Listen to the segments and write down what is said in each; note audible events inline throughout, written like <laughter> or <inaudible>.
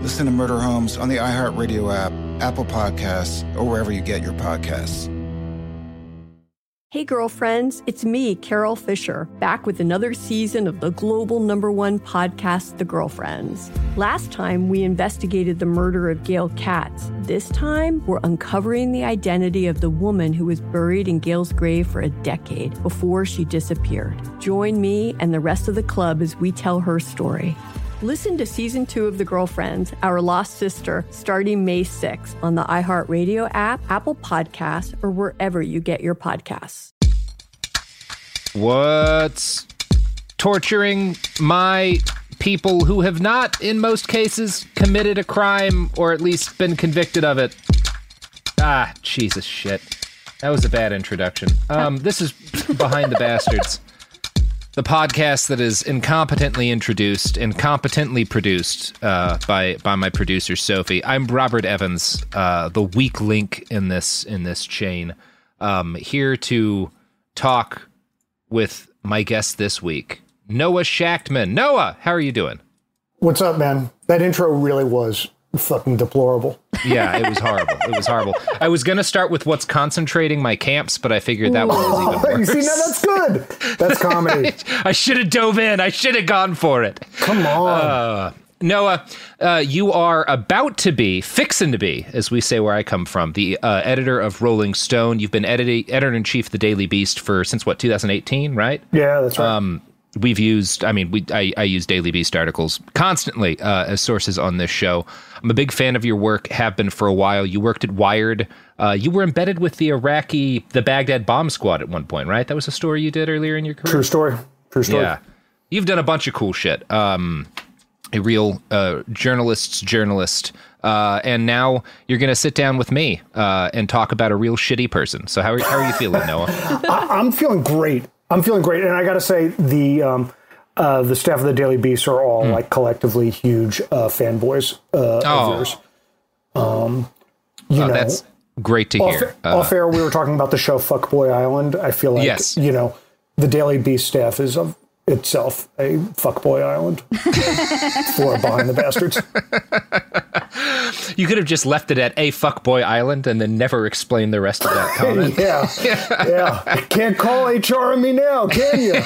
Listen to Murder Homes on the iHeartRadio app, Apple Podcasts, or wherever you get your podcasts. Hey, girlfriends, it's me, Carol Fisher, back with another season of the global number one podcast, The Girlfriends. Last time, we investigated the murder of Gail Katz. This time, we're uncovering the identity of the woman who was buried in Gail's grave for a decade before she disappeared. Join me and the rest of the club as we tell her story. Listen to season two of The Girlfriends, Our Lost Sister, starting May 6th on the iHeartRadio app, Apple Podcasts, or wherever you get your podcasts. What's torturing my people who have not, in most cases, committed a crime or at least been convicted of it? Ah, Jesus shit. That was a bad introduction. Um, this is Behind the Bastards, the podcast that is incompetently introduced and competently produced uh, by by my producer Sophie. I'm Robert Evans, uh, the weak link in this in this chain. Um, here to talk with my guest this week, Noah Shachtman. Noah, how are you doing? What's up, man? That intro really was fucking deplorable. Yeah, it was horrible. It was horrible. I was gonna start with what's concentrating my camps, but I figured that one was even <laughs> you worse. see, now that's good. That's <laughs> comedy. I should have dove in. I should have gone for it. Come on. Noah, uh, you are about to be, fixing to be, as we say where I come from, the uh, editor of Rolling Stone. You've been editor in chief of the Daily Beast for since what 2018, right? yeah, that's right. Um, we've used, I mean, we I, I use Daily Beast articles constantly uh, as sources on this show. I'm a big fan of your work. Have been for a while. You worked at Wired. Uh, you were embedded with the Iraqi, the Baghdad bomb squad at one point, right? That was a story you did earlier in your career. True story. True story. Yeah. You've done a bunch of cool shit. Um, a real uh, journalist's journalist. Uh, and now you're going to sit down with me uh, and talk about a real shitty person. So, how are, how are you feeling, Noah? <laughs> I, I'm feeling great. I'm feeling great, and I got to say the um, uh, the staff of the Daily Beast are all like collectively huge uh, fanboys uh, Oh. of yours. Um, you Oh, know, that's great to off, hear. Uh, off air, we were talking about the show Fuckboy Island. I feel like Yes. you know the Daily Beast staff is of itself a fuckboy island <laughs> for behind the bastards. You could have just left it at a fuckboy island and then never explained the rest of that <laughs> comment. Yeah, yeah. Can't call HR on me now, can you? <laughs>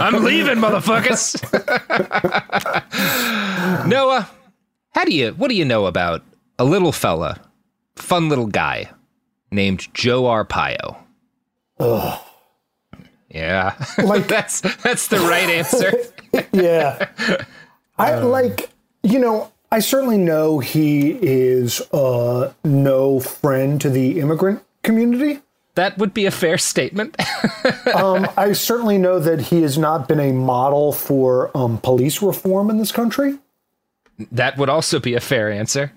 I'm leaving, motherfuckers. <laughs> Noah, how do you what do you know about a little fella, fun little guy named Joe Arpaio? Oh. Yeah. Like- that's that's the right answer. Yeah. I like, you know, I certainly know he is uh, no friend to the immigrant community. That would be a fair statement. <laughs> Um, I certainly know that he has not been a model for um, police reform in this country. that would also be a fair answer.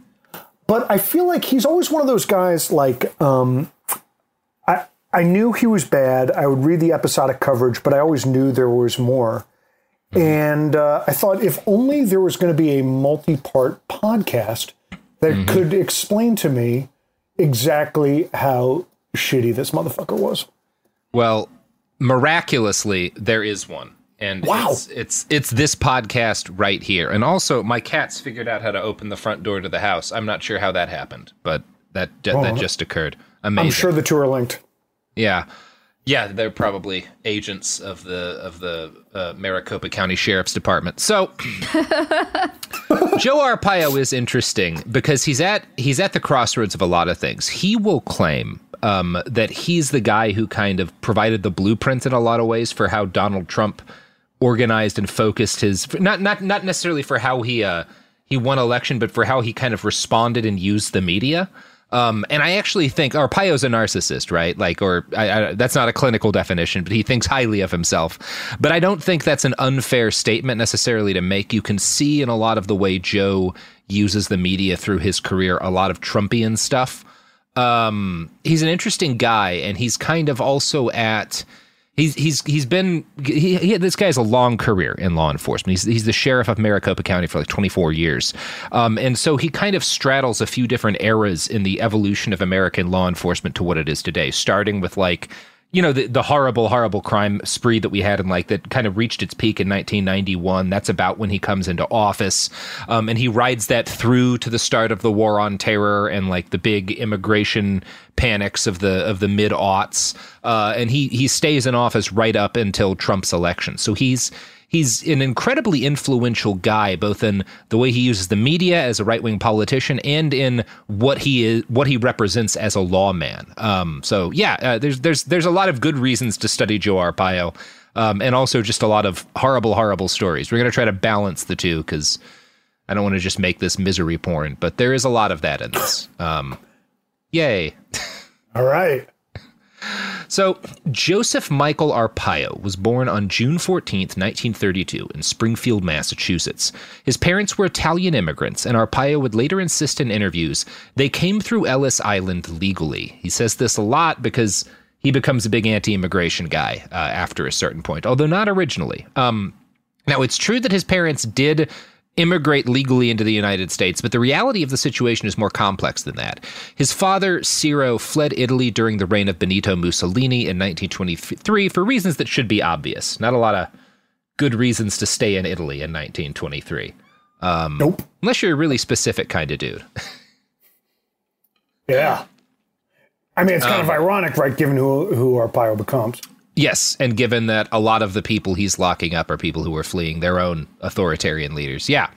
But I feel like he's always one of those guys. Like, um, I I knew he was bad. I would read the episodic coverage, but I always knew there was more. And uh, I thought if only there was going to be a multi-part podcast that mm-hmm. could explain to me exactly how shitty this motherfucker was. Well, miraculously, there is one. And wow. it's, it's it's this podcast right here. And also my cats figured out how to open the front door to the house. I'm not sure how that happened, but that oh, that just occurred. Amazing. I'm sure the two are linked. Yeah. Yeah, they're probably agents of the of the uh, Maricopa County Sheriff's Department. So <laughs> Joe Arpaio is interesting because he's at he's at the crossroads of a lot of things. He will claim um, that he's the guy who kind of provided the blueprint in a lot of ways for how Donald Trump organized and focused his not not not necessarily for how he uh, he won election, but for how he kind of responded and used the media. Um, and I actually think Arpaio's a narcissist, right? Like, or I, I, that's not a clinical definition, but he thinks highly of himself. But I don't think that's an unfair statement necessarily to make. You can see in a lot of the way Joe uses the media through his career a lot of Trumpian stuff. Um, he's an interesting guy, and he's kind of also at He's he's he's been he, he, this guy has a long career in law enforcement. He's he's the sheriff of Maricopa County for like 24 years, um, and so he kind of straddles a few different eras in the evolution of American law enforcement to what it is today. Starting with like you know the, the horrible horrible crime spree that we had in like that kind of reached its peak in 1991 that's about when he comes into office. Um, and he rides that through to the start of the war on terror and like the big immigration panics of the of the mid aughts uh, and he he stays in office right up until Trump's election. So he's he's an incredibly influential guy, both in the way he uses the media as a right wing politician and in what he is, what he represents as a lawman. Um, so yeah, uh, there's there's there's a lot of good reasons to study Joe Arpaio, um, and also just a lot of horrible, horrible stories. We're gonna try to balance the two because I don't want to just make this misery porn, but there is a lot of that in this. Um, yay! <laughs> All right. So, Joseph Michael Arpaio was born on June 14, 1932, in Springfield, Massachusetts. His parents were Italian immigrants, and Arpaio would later insist in interviews they came through Ellis Island legally. He says this a lot because he becomes a big anti immigration guy uh, after a certain point, although not originally. Um, now, it's true that his parents did immigrate legally into the United States, but the reality of the situation is more complex than that. His father, Ciro, fled Italy during the reign of Benito Mussolini in 1923 for reasons that should be obvious. Not a lot of good reasons to stay in Italy in 1923. Um, nope. Unless you're a really specific kind of dude. yeah. I mean, it's kind um, of ironic, right, given who, who Arpaio becomes. Yes, and given that a lot of the people he's locking up are people who are fleeing their own authoritarian leaders, yeah,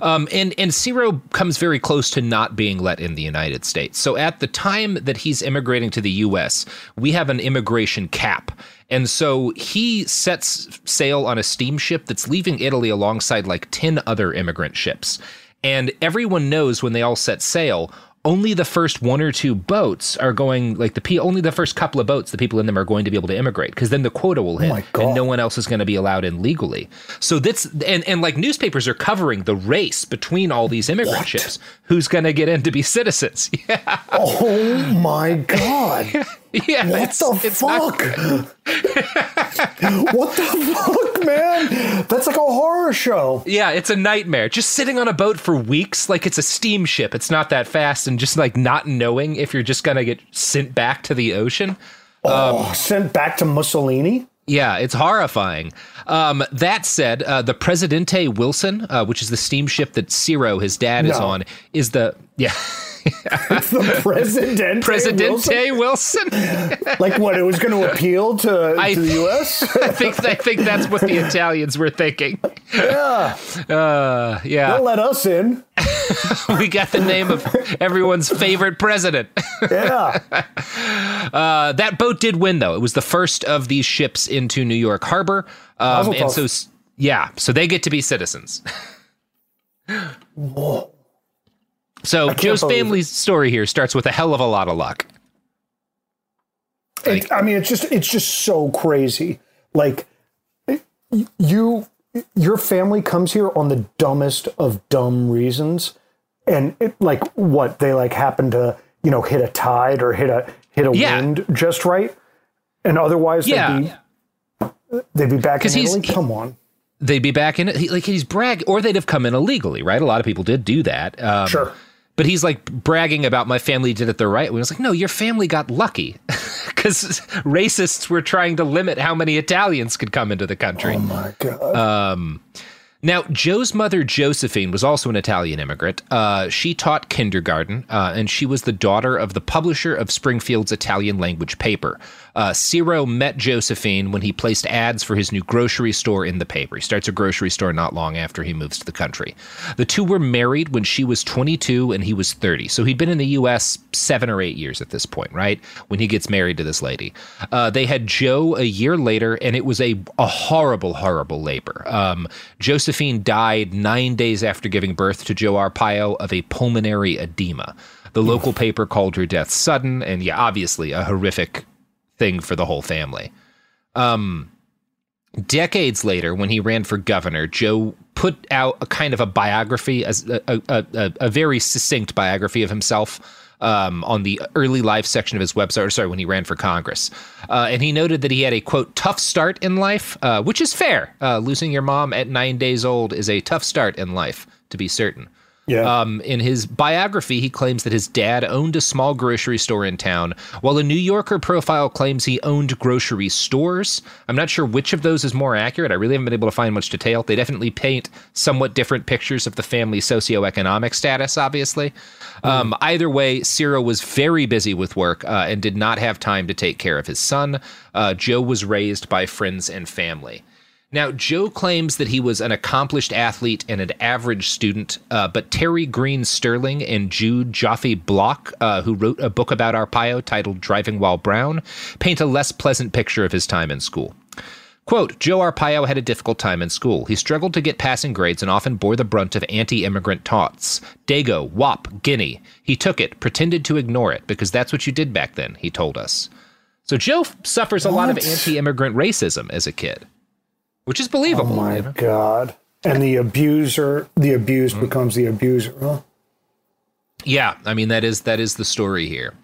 um, and and Ciro comes very close to not being let in the United States. So at the time that he's immigrating to the U.S., we have an immigration cap, and so he sets sail on a steamship that's leaving Italy alongside like ten other immigrant ships, and everyone knows when they all set sail only the first one or two boats are going like the only the first couple of boats the people in them are going to be able to immigrate because then the quota will oh hit oh and no one else is going to be allowed in legally. So that's and and like newspapers are covering the race between all these immigrant what? ships. Who's going to get in to be <laughs> yeah. Oh my god <laughs> <laughs> yeah what the fuck <laughs> what the fuck man that's like a horror show yeah it's a nightmare just sitting on a boat for weeks like it's a steamship it's not that fast and just like not knowing if you're just gonna get sent back to the ocean. Oh, um, sent back to Mussolini? Yeah, it's horrifying. Um, that said, uh, the Presidente Wilson, uh, which is the steamship that Ciro, his dad, no. is on, is the yeah. <laughs> it's <laughs> the Presidente Presidente Wilson. Wilson? <laughs> like what? It was going to appeal to, I, to the U.S. <laughs> I think I think that's what the Italians were thinking. Yeah, uh, yeah. They'll let us in. we got the name of everyone's favorite president. yeah. Uh, that boat did win, though. It was the first of these ships into New York Harbor, um, and so yeah, so they get to be citizens. Whoa. So Joe's family's it. story here starts with a hell of a lot of luck. Like, it, I mean, it's just it's just so crazy. Like you, your family comes here on the dumbest of dumb reasons, and it, like what they like happen to you know hit a tide or hit a hit a yeah. wind just right, and otherwise yeah. they'd be they'd be back in Italy. Come on they'd be back in it. Like he's brag, or they'd have come in illegally, right? A lot of people did do that. Um, sure but he's like bragging about my family did it the right way. I was like, no, your family got lucky <laughs> because racists were trying to limit how many Italians could come into the country. Oh my god. Um, now, Joe's mother, Josephine, was also an Italian immigrant. Uh, she taught kindergarten, uh, and she was the daughter of the publisher of Springfield's Italian language paper. Uh, Ciro met Josephine when he placed ads for his new grocery store in the paper. He starts a grocery store not long after he moves to the country. The two were married when she was 22 and he was 30. So he'd been in the U.S. seven or eight years at this point, right? When he gets married to this lady. Uh, they had Joe a year later, and it was a, a horrible, horrible labor. Um, Josephine died nine days after giving birth to Joe Arpaio of a pulmonary edema. The local paper called her death sudden and, yeah, obviously a horrific thing for the whole family. Um, decades later, when he ran for governor, Joe put out a kind of a biography, a, a, a, a very succinct biography of himself. Um, on the early life section of his website, or sorry, when he ran for Congress. Uh, and he noted that he had a quote, tough start in life, uh, which is fair. Uh, losing your mom at nine days old is a tough start in life, to be certain. Yeah. Um, in his biography, he claims that his dad owned a small grocery store in town, while a New Yorker profile claims he owned grocery stores. I'm not sure which of those is more accurate. I really haven't been able to find much detail. They definitely paint somewhat different pictures of the family's socioeconomic status, obviously. Um, either way, Ciro was very busy with work uh, and did not have time to take care of his son. Uh, Joe was raised by friends and family. Now, Joe claims that he was an accomplished athlete and an average student, uh, but Terry Greene Sterling and Jude Joffe Block, uh, who wrote a book about Arpaio titled Driving While Brown, paint a less pleasant picture of his time in school. Quote, Joe Arpaio had a difficult time in school. He struggled to get passing grades and often bore the brunt of anti immigrant taunts. Dago, WAP, Guinea. He took it, pretended to ignore it, because that's what you did back then, he told us. So Joe suffers a lot of anti immigrant racism as a kid, which is believable. Oh my you know? god. And the abuser, the abused Mm-hmm. becomes the abuser. Huh? Yeah, I mean that is that is the story here.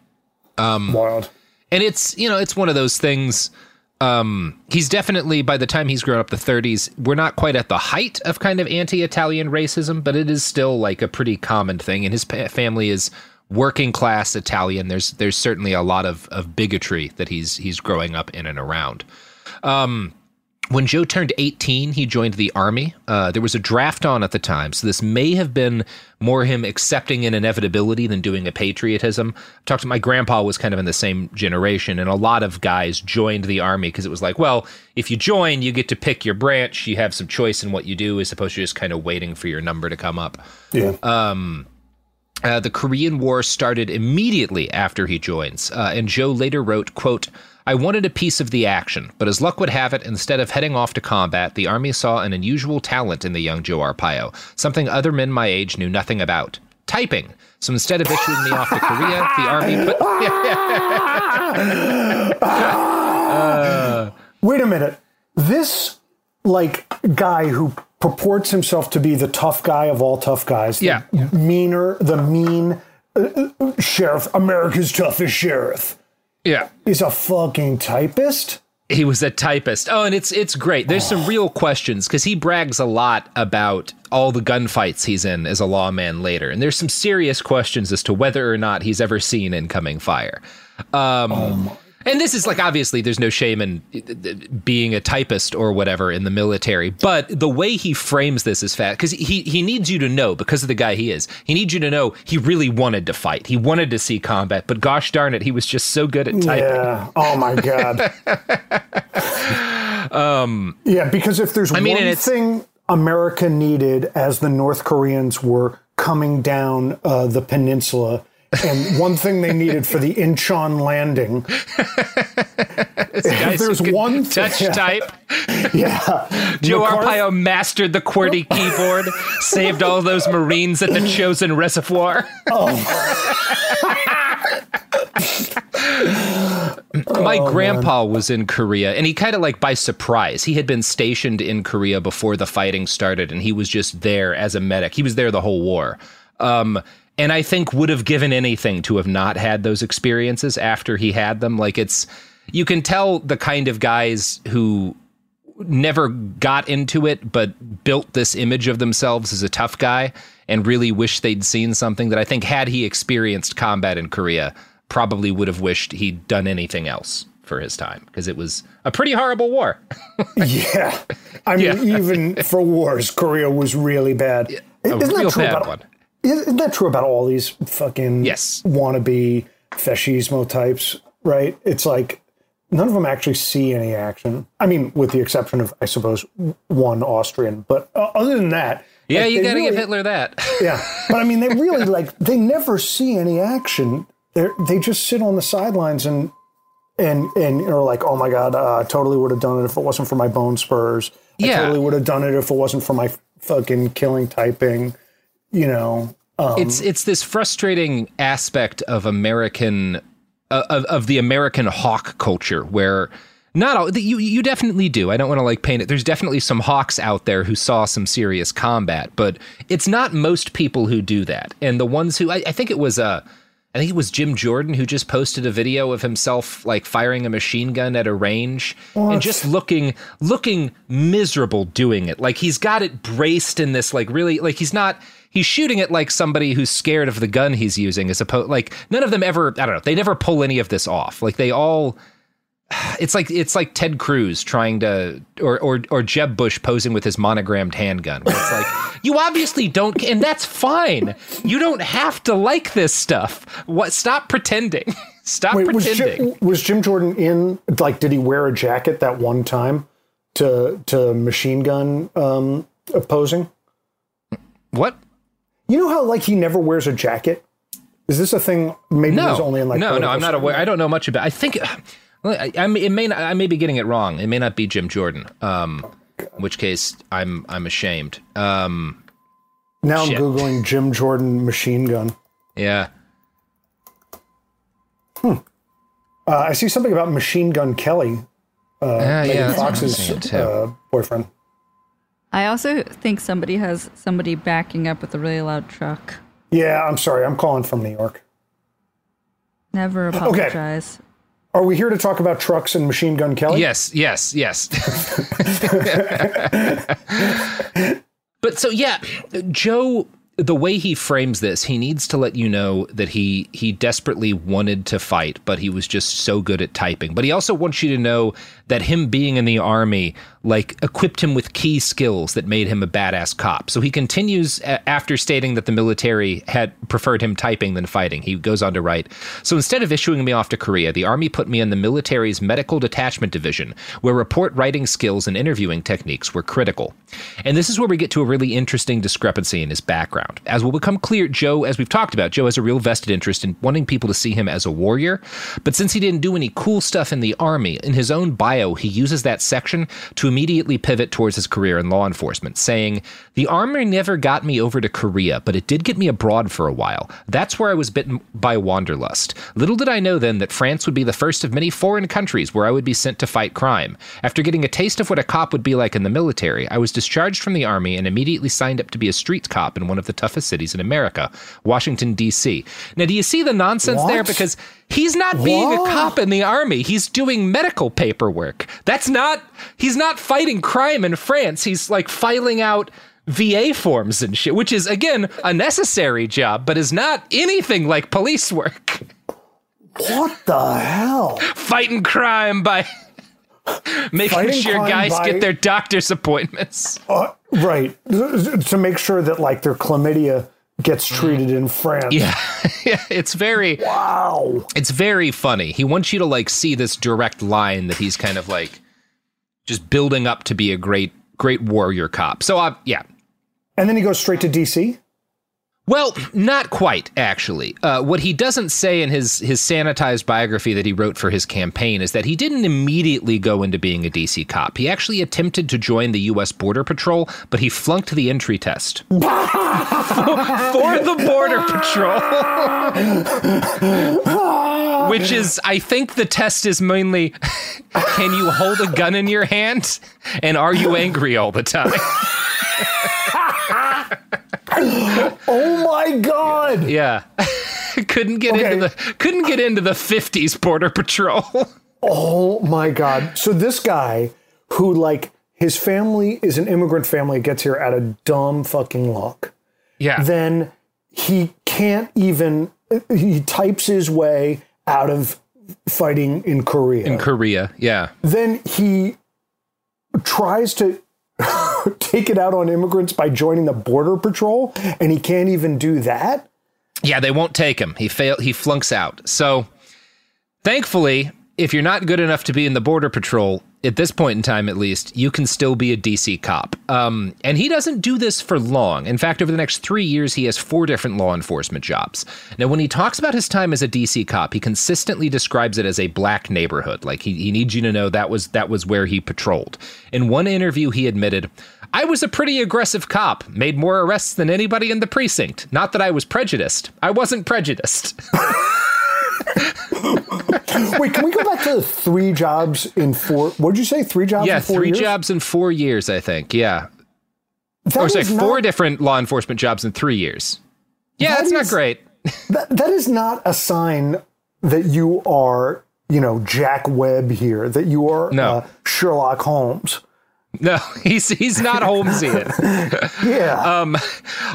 Wild. and it's you know it's one of those things um he's definitely by the time he's grown up the 30s we're not quite at the height of kind of anti-italian racism but it is still like a pretty common thing and his pa- family is working class italian there's there's certainly a lot of of bigotry that he's he's growing up in and around um when Joe turned 18, he joined the army. Uh, there was a draft on at the time, so this may have been more him accepting an inevitability than doing a patriotism. I talked to my grandpa was kind of in the same generation, and a lot of guys joined the army because it was like, well, if you join, you get to pick your branch, you have some choice in what you do, as opposed to just kind of waiting for your number to come up. Yeah. Uh, the Korean War started immediately after he joins, uh, and Joe later wrote, quote, I wanted a piece of the action, but as luck would have it, instead of heading off to combat, the Army saw an unusual talent in the young Joe Arpaio, something other men my age knew nothing about. Typing. So instead of issuing me off to Korea, the Army put. <laughs> Wait a minute. This like guy who purports himself to be the tough guy of all tough guys. the Yeah. Meaner, the mean uh, uh, sheriff, America's toughest sheriff. yeah. He's a fucking typist. He was a typist. Oh, and it's it's great. There's some real questions because he brags a lot about all the gunfights he's in as a lawman later, and there's some serious questions as to whether or not he's ever seen incoming fire. Um, and this is like obviously there's no shame in uh, being a typist or whatever in the military, but the way he frames this is fat because he he needs you to know because of the guy he is. He needs you to know he really wanted to fight. He wanted to see combat, but gosh darn it, he was just so good at typing. Yeah. Oh my god. <laughs> um. Yeah, because if there's I mean, one thing America needed as the North Koreans were coming down uh, the peninsula. And one thing they needed for the Incheon landing, if there's one touch thing, type. <laughs> yeah, Joe McCarthy- Arpaio mastered the QWERTY keyboard, saved all those Marines at the <laughs> Chosin Reservoir. Oh. <laughs> My grandpa was in Korea, and he kind of like by surprise. He had been stationed in Korea before the fighting started, and he was just there as a medic. He was there the whole war. Um, and I think would have given anything to have not had those experiences after he had them. Like it's, you can tell the kind of guys who never got into it, but built this image of themselves as a tough guy and really wish they'd seen something that I think, had he experienced combat in Korea, probably would have wished he'd done anything else for his time because it was a pretty horrible war. <laughs> yeah. I mean, Yeah. even for wars, Korea was really bad. a Isn't that true bad about one. Isn't that true about all these fucking Yes. wannabe fascismo types? Right? It's like none of them actually see any action. I mean, with the exception of, I suppose, one Austrian. But uh, other than that, Yeah, like, you got to really- give Hitler that. <laughs> Yeah, but I mean, they really like they never see any action. They they just sit on the sidelines and and and are like, oh my god, uh, I totally would have done it if it wasn't for my bone spurs. Yeah. I totally would have done it if it wasn't for my fucking killing typing. You know, um, it's it's this frustrating aspect of American uh, of of the American hawk culture where not all you you definitely do. I don't want to like paint it. There's definitely some hawks out there who saw some serious combat, but it's not most people who do that. And the ones who I, I think it was uh I think it was Jim Jordan who just posted a video of himself like firing a machine gun at a range and just looking looking miserable doing it. Like he's got it braced in this like really like he's not he's shooting it like somebody who's scared of the gun he's using as opposed like none of them ever I don't know, they never pull any of this off. Like they all <sighs> it's like it's like Ted Cruz trying to or or or Jeb Bush posing with his monogrammed handgun. It's like <laughs> you obviously don't, and that's fine. You don't have to like this stuff. What? Stop pretending. <laughs> Stop wait, was pretending. Jim, was Jim Jordan in? Like, did he wear a jacket that one time to to machine gun um, posing? what? You know how like he never wears a jacket. Is this a thing? Maybe No, only in like no, no. I'm not aware. I don't know much about. I think. I, I, may- it may not, I may be getting it wrong. It may not be Jim Jordan. Um, in which case, I'm I'm ashamed. Um, Now I'm googling Jim Jordan machine gun. yeah. Uh, I see something about Machine Gun Kelly, Ah, Megan yeah, Fox's uh, boyfriend. I also think somebody has somebody backing up with a really loud truck. Yeah, I'm sorry. I'm calling from New York. Never apologize. Okay. Are we here to talk about trucks and Machine Gun Kelly? Yes, yes, yes. <laughs> but so yeah, Joe the way he frames this, he needs to let you know that he he desperately wanted to fight, but he was just so good at typing. But he also wants you to know that him being in the army like equipped him with key skills that made him a badass cop. So he continues a- after stating that the military had preferred him typing than fighting. He goes on to write, "So instead of issuing me off to Korea, the army put me in the military's medical detachment division, where report writing skills and interviewing techniques were critical." And this is where we get to a really interesting discrepancy in his background. As will become clear, Joe, as we've talked about, Joe has a real vested interest in wanting people to see him as a warrior. But since he didn't do any cool stuff in the army, in his own bio, he uses that section to immediately pivot towards his career in law enforcement, saying, The army never got me over to Korea, but it did get me abroad for a while. That's where I was bitten by wanderlust. Little did I know then that France would be the first of many foreign countries where I would be sent to fight crime. After getting a taste of what a cop would be like in the military, I was discharged from the army and immediately signed up to be a street cop in one of the toughest cities in America, Washington, D.C. Now, do you see the nonsense there? Because he's not being a cop in the army. He's doing medical paperwork. That's not, he's not fighting crime in France. He's like filing out VA forms and shit, which is, again, a necessary job, but is not anything like police work. What the hell? Fighting crime by <laughs> making Fighting sure guys by- get their doctor's appointments. Uh, right. To make sure that like their chlamydia gets treated in France. Yeah. <laughs> yeah, it's very Wow. it's very funny. He wants you to like see this direct line that he's kind of like just building up to be a great great warrior cop. So uh, yeah. And then he goes straight to DC. Well, not quite actually. Uh, what he doesn't say in his his sanitized biography that he wrote for his campaign is that he didn't immediately go into being a DC cop. He actually attempted to join the U.S. Border Patrol, but he flunked the entry test <laughs> for the Border Patrol. <laughs> Which is, I think the test is mainly <laughs> can you hold a gun in your hand and are you angry all the time? <laughs> Oh my god. Yeah. <laughs> couldn't get Okay. into the couldn't get into the 50s border patrol. <laughs> Oh my god. So this guy who like his family is an immigrant family, gets here at a dumb fucking luck. Yeah. Then he can't even, he types his way out of fighting in Korea. In Korea, yeah. then he tries to <laughs> take it out on immigrants by joining the border patrol and he can't even do that Yeah, they won't take him. He fail he flunks out. So thankfully, if you're not good enough to be in the border patrol, at this point in time at least, you can still be a DC cop. Um, and he doesn't do this for long. In fact, over the next three years, he has four different law enforcement jobs. Now, when he talks about his time as a DC cop, he consistently describes it as a black neighborhood. Like he, he needs you to know that was that was where he patrolled. In one interview, he admitted, I was a pretty aggressive cop, made more arrests than anybody in the precinct. Not that I was prejudiced. I wasn't prejudiced. <laughs> wait can we go back to the three jobs in four what did you say three jobs yeah, in four three years? jobs in four years, I think. Yeah. That or sorry, is four different law enforcement jobs in three years. Yeah, That that's not great. that, that is not a sign that you are you know jack webb here that you are No. uh, sherlock holmes No, <laughs> he's he's not Holmesian. <laughs> yeah Um,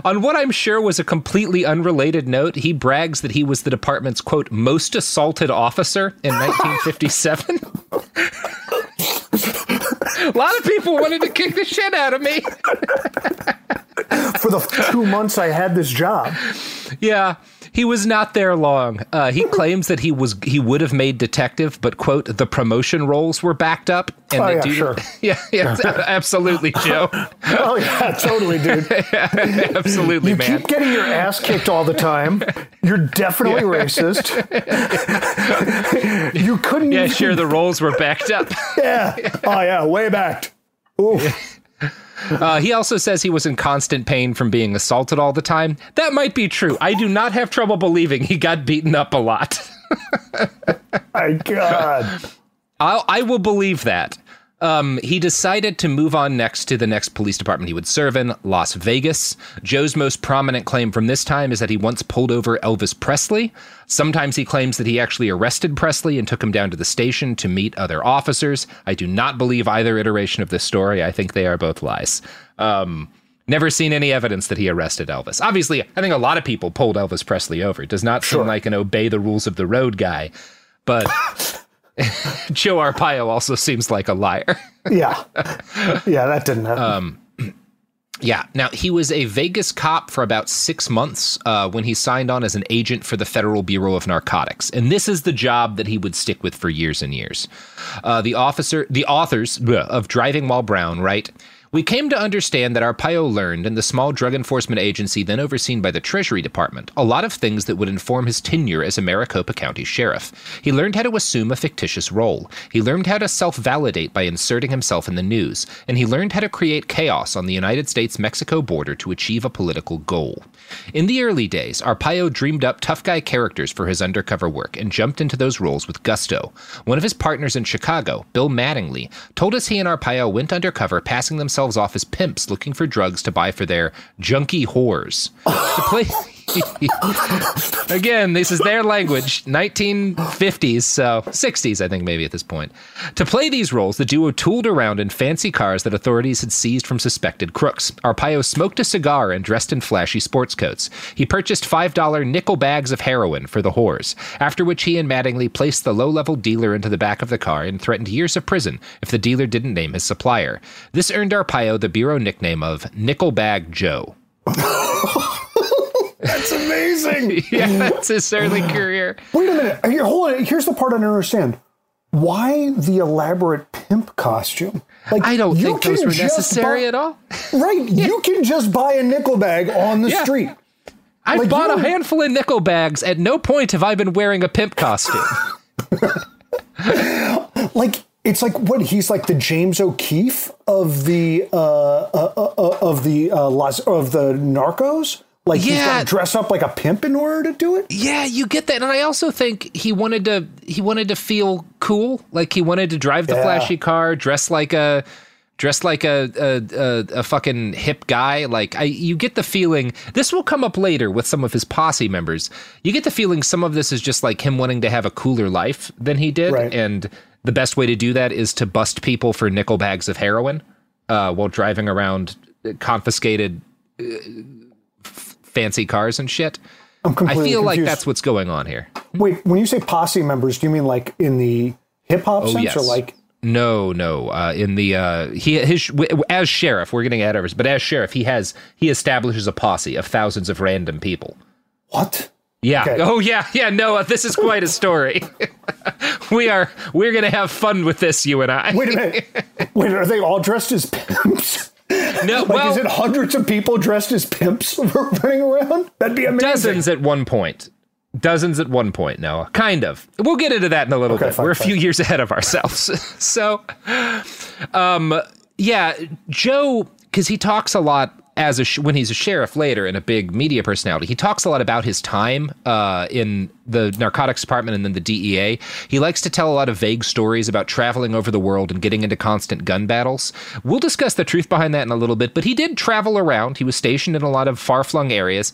on what I'm sure was a completely unrelated note, he brags that he was the department's quote most assaulted officer in 1957. <laughs> a lot of people wanted to kick the shit out of me. for the two months i had this job Yeah, he was not there long. Uh, he claims that he was he would have made detective, but quote the promotion roles were backed up. And Oh, yeah, to- sure. <laughs> yeah, yeah, absolutely, <laughs> Joe. oh yeah totally dude <laughs> absolutely, you man. keep getting your ass kicked all the time you're definitely racist you couldn't yeah, even- sure. The roles were backed up. yeah oh yeah way back Ooh. <laughs> Uh, he also says he was in constant pain from being assaulted all the time. That might be true. I do not have trouble believing he got beaten up a lot. <laughs> my god I'll, I will believe that. Um, he decided to move on next to the next police department he would serve in, Las Vegas. Joe's most prominent claim from this time is that he once pulled over Elvis Presley. Sometimes he claims that he actually arrested Presley and took him down to the station to meet other officers. I do not believe either iteration of this story. I think they are both lies. Um, never seen any evidence that he arrested Elvis. Obviously, I think a lot of people pulled Elvis Presley over. It does not seem like an obey the rules of the road guy, but. <laughs> <laughs> Joe Arpaio also seems like a liar. <laughs> yeah yeah that didn't happen yeah. Now, he was a Vegas cop for about six months uh, when he signed on as an agent for the Federal Bureau of Narcotics. And this is the job that he would stick with for years and years. Uh, the officer, the authors of Driving While Brown write, we came to understand that Arpaio learned in the small drug enforcement agency then overseen by the Treasury Department a lot of things that would inform his tenure as a Maricopa County sheriff. He learned how to assume a fictitious role. He learned how to self validate by inserting himself in the news. And he learned how to create chaos on the United States Mexico border to achieve a political goal. In the early days, Arpaio dreamed up tough guy characters for his undercover work and jumped into those roles with gusto. One of his partners in Chicago, Bill Mattingly, told us he and Arpaio went undercover, passing themselves off as pimps looking for drugs to buy for their junkie whores. to play. <laughs> Again, this is their language, 1950s, so 60s, I think, maybe at this point. To play these roles, the duo tooled around in fancy cars that authorities had seized from suspected crooks. Arpaio smoked a cigar and dressed in flashy sports coats. He purchased $5 nickel bags of heroin for the whores, after which he and Mattingly placed the low level dealer into the back of the car and threatened years of prison if the dealer didn't name his supplier. This earned Arpaio the Bureau nickname of Nickel Bag Joe. <laughs> That's amazing. <laughs> yeah, that's his early career. Wait a minute. Here, hold on. Here's the part I don't understand. Why the elaborate pimp costume? Like I don't think those were necessary buy- at all. Right. <laughs> You can just buy a nickel bag on the Yeah. street. I Like, bought you a handful of nickel bags. At no point have I been wearing a pimp costume. <laughs> Like it's like what he's like the James O'Keefe of the uh, uh, uh, uh, of the uh, Las, of the Narcos. Like he's Yeah. got to dress up like a pimp in order to do it. yeah, you get that, and I also think he wanted to. He wanted to feel cool. Like he wanted to drive the Yeah. flashy car, dress like a. Dressed like a, a a a fucking hip guy, like I, you get the feeling. This will come up later with some of his posse members. You get the feeling some of this is just like him wanting to have a cooler life than he did, Right. and the best way to do that is to bust people for nickel bags of heroin. uh, while driving around confiscated uh, fancy cars and shit. I'm I completely feel like that's what's going on here. Wait, when you say posse members, do you mean like in the hip hop Oh, sense yes. or like No, no. Uh, in the uh, he his as sheriff, we're getting ahead of us, but as sheriff, he has he establishes a posse of thousands of random people. what? Yeah. Okay. Oh yeah, yeah. Noah, this is quite a story. <laughs> we are we're gonna have fun with this, you and I. Wait a minute. <laughs> Wait, are they all dressed as pimps? No, <laughs> Like, well, is it hundreds of people dressed as pimps <laughs> running around? That'd be amazing. dozens at one point. Dozens at one point, Noah. Kind of. We'll get into that in a little Okay, bit. fine, We're a fine. few years ahead of ourselves. <laughs> so, um, yeah, Joe, because he talks a lot as a sh- when he's a sheriff later and a big media personality. He talks a lot about his time uh, in the narcotics department and then the DEA. He likes to tell a lot of vague stories about traveling over the world and getting into constant gun battles. We'll discuss the truth behind that in a little bit, but he did travel around. He was stationed in a lot of far flung areas.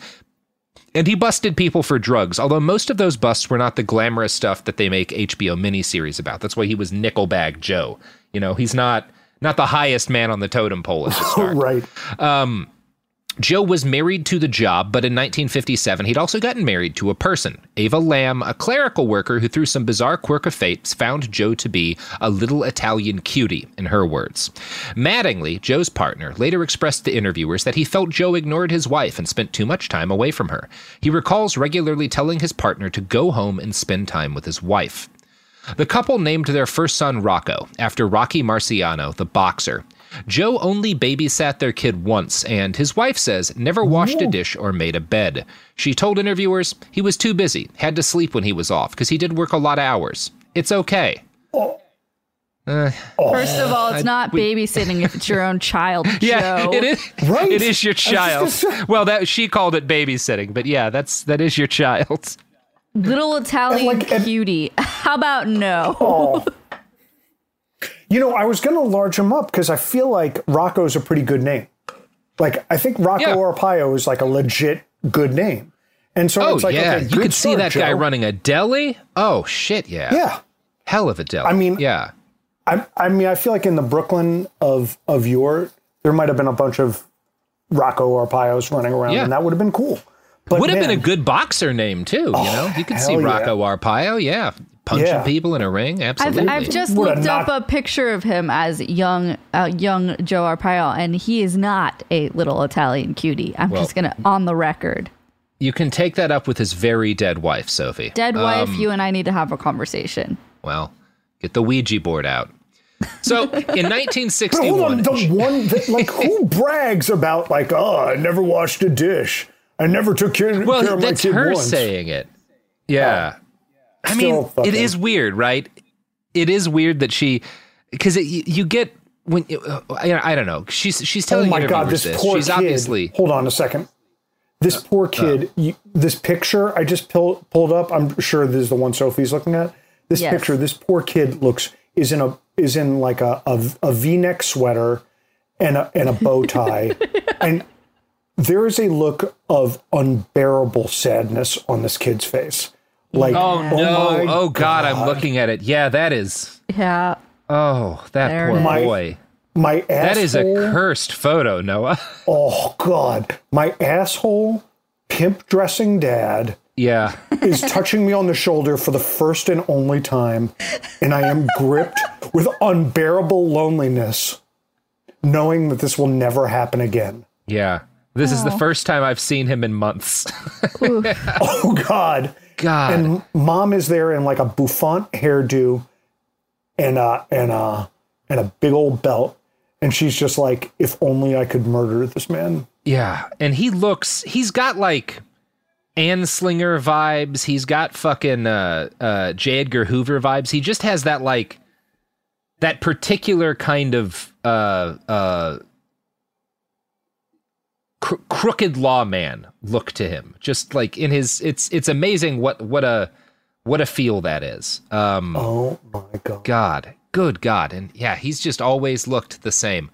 And he busted people for drugs, although most of those busts were not the glamorous stuff that they make HBO miniseries about. That's why he was Nickelbag Joe. You know, he's not not the highest man on the totem pole at the <laughs> start. right. Um, Joe was married to the job, but in 1957, he'd also gotten married to a person, Ava Lamb, a clerical worker who, through some bizarre quirk of fate, found Joe to be a little Italian cutie, in her words. Mattingly, Joe's partner, later expressed to interviewers that he felt Joe ignored his wife and spent too much time away from her. He recalls regularly telling his partner to go home and spend time with his wife. The couple named their first son Rocco, after Rocky Marciano, the boxer. Joe only babysat their kid once, and his wife says never washed a dish or made a bed. She told interviewers he was too busy, had to sleep when he was off, because he did work a lot of hours. It's okay. Oh. Uh, first of all, it's not babysitting if it's your own child, <laughs> Yeah, Joe. it is. Right. It is your child. just gonna say- Well, that she called it babysitting, but yeah, that's that is your child. Little Italian like, and- <laughs> How about no? Oh. You know, I was going to large him up because I feel like Rocco's a pretty good name. Like, I think Rocco Yeah. Arpaio is like a legit good name. And so Oh it's like, yeah, okay, you could see start, that guy running a deli. Oh shit, yeah, Yeah. hell of a deli. I mean- yeah. I, I mean, I feel like in the Brooklyn of of your, there might have been a bunch of Rocco Arpaios running around, Yeah. and that would have been cool. But Would have been a good boxer name too. You know, you could see hell yeah. Rocco Arpaio. Yeah, punching Yeah. people in a ring. I've, Absolutely. I've just Would have looked up not- a picture of him as young, uh, young Joe Arpaio, and he is not a little Italian cutie. I'm Well- just gonna on the record. you can take that up with his very dead wife, Sophie. Dead wife, Um, you and I need to have a conversation. Well, get the Ouija board out. So <laughs> in 1961, But hold on, the one that, like who brags about like, oh, I never washed a dish, I never took care, care well, of my that's her once. saying it. Yeah, I mean, fucking- it is weird, right? It is weird that she, because you get when uh, I, I don't know. She's she's telling. Oh telling my god, this this. poor She's kid. obviously Hold on a second. This poor kid. you, this picture I just pull, pulled up. I'm sure this is the one Sophie's looking at. This Yes. picture. This poor kid looks is in a is in like a a, a V-neck sweater and a and a bow tie, <laughs> and there is a look of unbearable sadness on this kid's face. Like, Oh, oh no! my oh god, I'm looking at it. Yeah, that is. Yeah, Oh, that There poor it is. My- boy. My asshole. That is a cursed photo, Noah. <laughs> Oh God, my asshole pimp dressing dad yeah. is touching me on the shoulder for the first and only time, and I am gripped with unbearable loneliness, knowing that this will never happen again. Yeah. This is the first time I've seen him in months. <laughs> Oh God. God. And mom is there in like a bouffant hairdo and uh and uh and a big old belt. And she's just like, if only I could murder this man. yeah. And he looks he's got like Anslinger vibes. He's got fucking uh uh J. Edgar Hoover vibes. He just has that like that particular kind of uh uh cr- crooked lawman look to him. Just like in his it's it's amazing what what a what a feel that is. Um Oh my God. God, good God. And yeah, he's just always looked the same.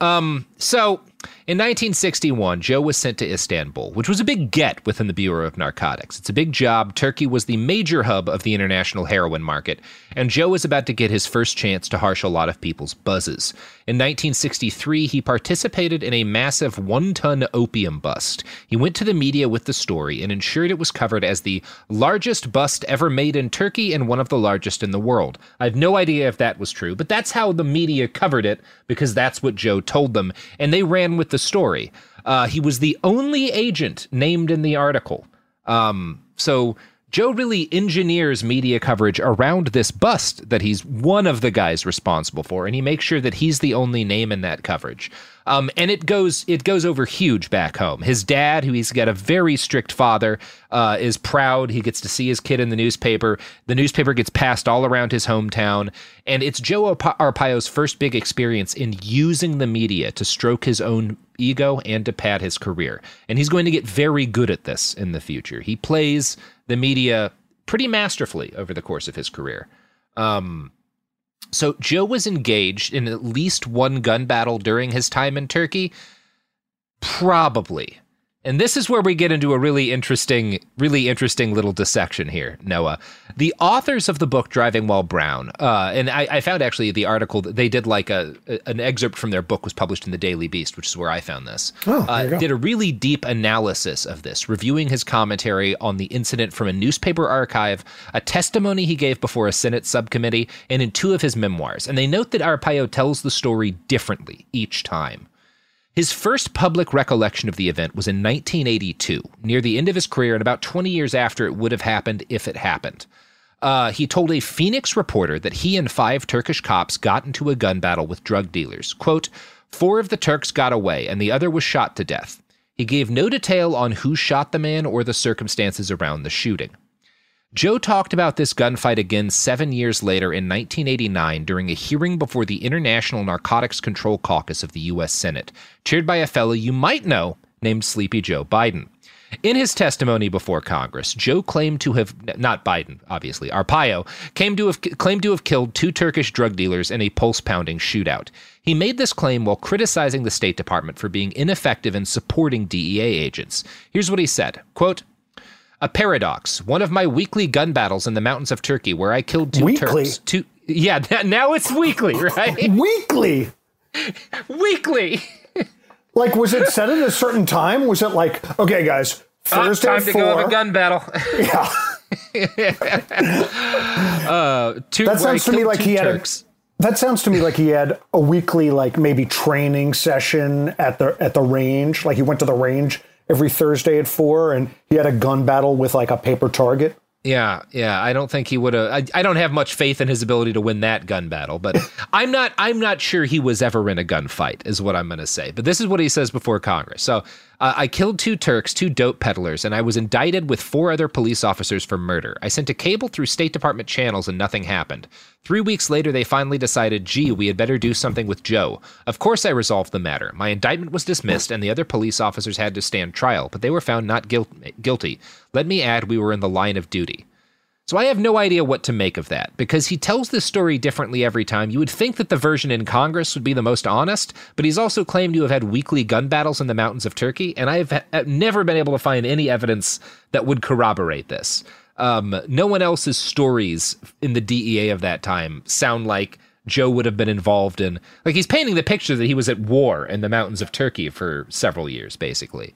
Um, so In 1961, Joe was sent to Istanbul, which was a big get within the Bureau of Narcotics. It's a big job. Turkey was the major hub of the international heroin market, and Joe was about to get his first chance to harsh a lot of people's buzzes. In 1963, he participated in a massive one ton opium bust. He went to the media with the story and ensured it was covered as the largest bust ever made in Turkey and one of the largest in the world. I have no idea if that was true, but that's how the media covered it because that's what Joe told them, and they ran with the story. Uh, he was the only agent named in the article. Um, so Joe really engineers media coverage around this bust that he's one of the guys responsible for, and he makes sure that he's the only name in that coverage. Um, and it goes it goes over huge back home. His dad, who he's got a very strict father, uh, is proud. He gets to see his kid in the newspaper. The newspaper gets passed all around his hometown, and it's Joe Arpaio's first big experience in using the media to stroke his own ego and to pad his career. And he's going to get very good at this in the future. He plays the media pretty masterfully over the course of his career. Um, so Joe was engaged in at least one gun battle during his time in Turkey. Probably. And this is where we get into a really interesting, really interesting little dissection here, Noah. The authors of the book Driving While Brown, uh, and I, I, found actually the article that they did like a, an excerpt from their book was published in the Daily Beast, which is where I found this. Oh, uh, did a really deep analysis of this, reviewing his commentary on the incident from a newspaper archive, a testimony he gave before a Senate subcommittee, and in two of his memoirs. And they note that Arpaio tells the story differently each time. His first public recollection of the event was in 1982, near the end of his career and about 20 years after it would have happened if it happened. Uh, he told a Phoenix reporter that he and five Turkish cops got into a gun battle with drug dealers. Quote, Four of the Turks got away, and the other was shot to death. He gave no detail on who shot the man or the circumstances around the shooting. Joe talked about this gunfight again seven years later in 1989 during a hearing before the International Narcotics Control Caucus of the U.S. Senate, chaired by a fellow you might know named Sleepy Joe Biden. In his testimony before Congress, Joe claimed to have not Biden, obviously, Arpaio came to have claimed to have killed two Turkish drug dealers in a pulse-pounding shootout. He made this claim while criticizing the State Department for being ineffective in supporting DEA agents. Here's what he said: "Quote: a paradox. One of my weekly gun battles in the mountains of Turkey, where I killed two weekly? Turks. Two, yeah, <laughs> now it's weekly, <laughs> right? weekly. <laughs> weekly. like, was it set at a certain time? Was it like, okay, guys, Thursday uh, time to go have a gun battle? yeah. uh, two, that sounds to me like he Turks. had. A, that sounds to me like he had a weekly, like maybe training session at the at the range. Like he went to the range every Thursday at four, and he had a gun battle with like a paper target. Yeah, yeah. I don't think he would have. I, I, don't have much faith in his ability to win that gun battle, but <laughs> I'm not. I'm not sure he was ever in a gunfight. Is what I'm going to say. But this is what he says before Congress. So uh, I killed two Turks, two dope peddlers, and I was indicted with four other police officers for murder. I sent a cable through State Department channels, and nothing happened. Three weeks later, they finally decided, gee, we had better do something with Joe. Of course, I resolved the matter. My indictment was dismissed, and the other police officers had to stand trial, but they were found not guilty. Let me add, we were in the line of duty. So I have no idea what to make of that because he tells this story differently every time. You would think that the version in Congress would be the most honest, but he's also claimed to have had weekly gun battles in the mountains of Turkey, and I have never been able to find any evidence that would corroborate this. Um, no one else's stories in the DEA of that time sound like Joe would have been involved in. Like he's painting the picture that he was at war in the mountains of Turkey for several years, basically.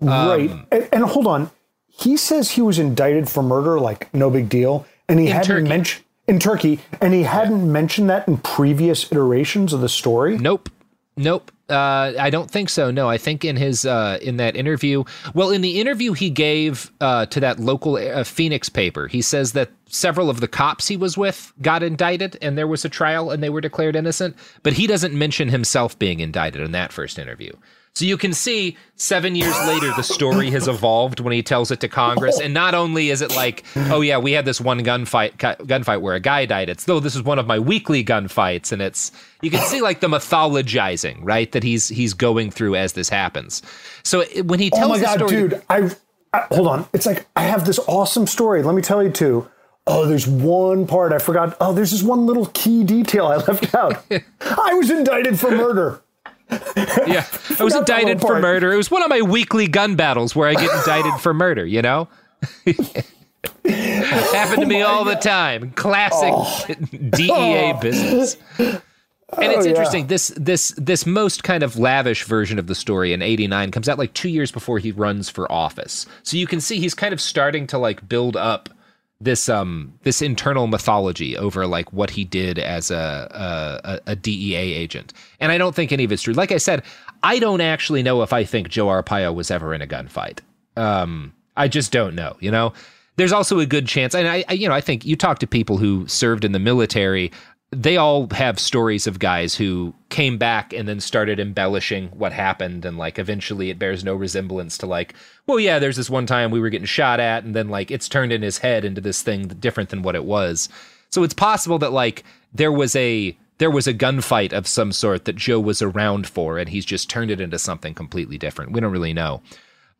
Right. Um, and, and hold on he says he was indicted for murder, like no big deal, and he hadn't mentioned in Turkey, and he hadn't yeah. mentioned that in previous iterations of the story. Nope, nope. Uh, I don't think so. No, I think in his uh, in that interview, well, in the interview he gave uh, to that local uh, Phoenix paper, he says that several of the cops he was with got indicted, and there was a trial, and they were declared innocent. But he doesn't mention himself being indicted in that first interview. So you can see seven years later, the story has evolved when he tells it to Congress. And not only is it like, oh yeah, we had this one gunfight, gunfight where a guy died. It's though this is one of my weekly gunfights, and it's you can see like the mythologizing, right, that he's he's going through as this happens. So when he oh tells, oh my god, story, dude, I, I hold on. It's like I have this awesome story. Let me tell you too. Oh, there's one part I forgot. Oh, there's this one little key detail I left out. <laughs> I was indicted for murder. <laughs> yeah, I was indicted for murder. It was one of my weekly gun battles where I get indicted for murder. You know, <laughs> happened to me all the time. Classic <laughs> DEA business. And it's Oh, yeah. interesting. This this this most kind of lavish version of the story in '89 comes out like two years before he runs for office. So you can see he's kind of starting to like build up this um this internal mythology over like what he did as a a, a DEA agent. And I don't think any of it's true. Like I said, I don't actually know if I think Joe Arpaio was ever in a gunfight. Um, I just don't know. You know, there's also a good chance, and I, I you know I think you talk to people who served in the military. They all have stories of guys who came back and then started embellishing what happened, and like eventually it bears no resemblance to like, well, yeah, there's this one time we were getting shot at, and then like it's turned in his head into this thing different than what it was. So it's possible that like there was a there was a gunfight of some sort that Joe was around for, and he's just turned it into something completely different. We don't really know.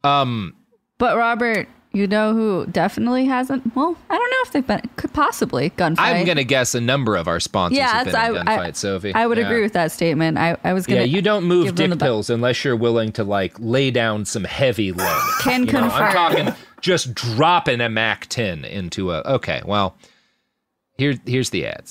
Um, But Robert, you know who definitely hasn't? Well, I don't know if they've been. Could possibly gunfight. I'm gonna guess a number of our sponsors Yeah, have been that's- in I- I- Sophie. I would Yeah. agree with that statement. I, I was gonna. Yeah, you don't move dick the bu- pills unless you're willing to like lay down some heavy load. <sighs> Can You know, I'm confirm. talking just dropping a Mac 10 into a. Okay, well, here here's the ads.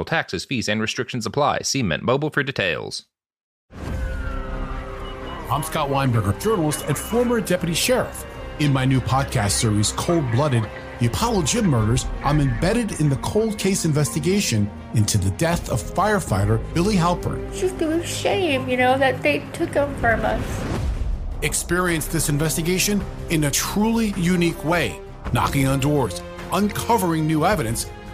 taxes, fees and restrictions apply. See Mint Mobile for details. I'm Scott Weinberger, journalist and former deputy sheriff. In my new podcast series, Cold Blooded The Apollo Gym Murders, I'm embedded in the cold case investigation into the death of firefighter Billy Halpern. Just a shame, you know, that they took him from us. Experience this investigation in a truly unique way, knocking on doors, uncovering new evidence,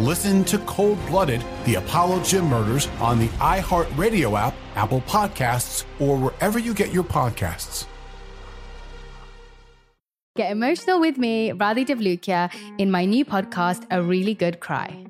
Listen to Cold Blooded, The Apollo Gym Murders on the iHeartRadio app, Apple Podcasts, or wherever you get your podcasts. Get emotional with me, Radhi Devlukia, in my new podcast, A Really Good Cry.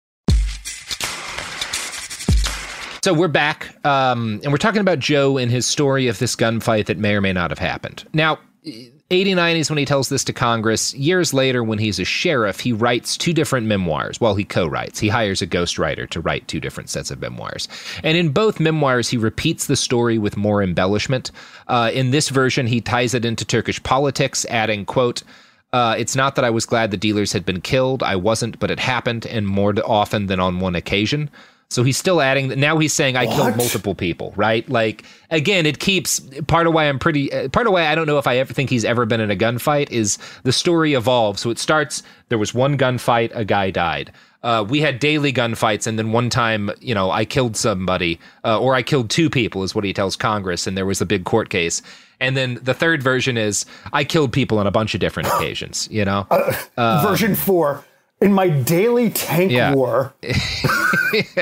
So we're back, um, and we're talking about Joe and his story of this gunfight that may or may not have happened. Now, 89 is when he tells this to Congress. Years later, when he's a sheriff, he writes two different memoirs. Well, he co writes. He hires a ghostwriter to write two different sets of memoirs. And in both memoirs, he repeats the story with more embellishment. Uh, in this version, he ties it into Turkish politics, adding, quote, uh, it's not that I was glad the dealers had been killed. I wasn't, but it happened, and more often than on one occasion. So he's still adding. Now he's saying I killed multiple people, right? Like again, it keeps part of why I'm pretty. uh, Part of why I don't know if I ever think he's ever been in a gunfight is the story evolves. So it starts. There was one gunfight, a guy died. Uh, we had daily gunfights, and then one time, you know, I killed somebody, uh, or I killed two people, is what he tells Congress, and there was a big court case. And then the third version is I killed people on a bunch of different occasions. You know, Um, Version four. In my daily tank Yeah. war, <laughs>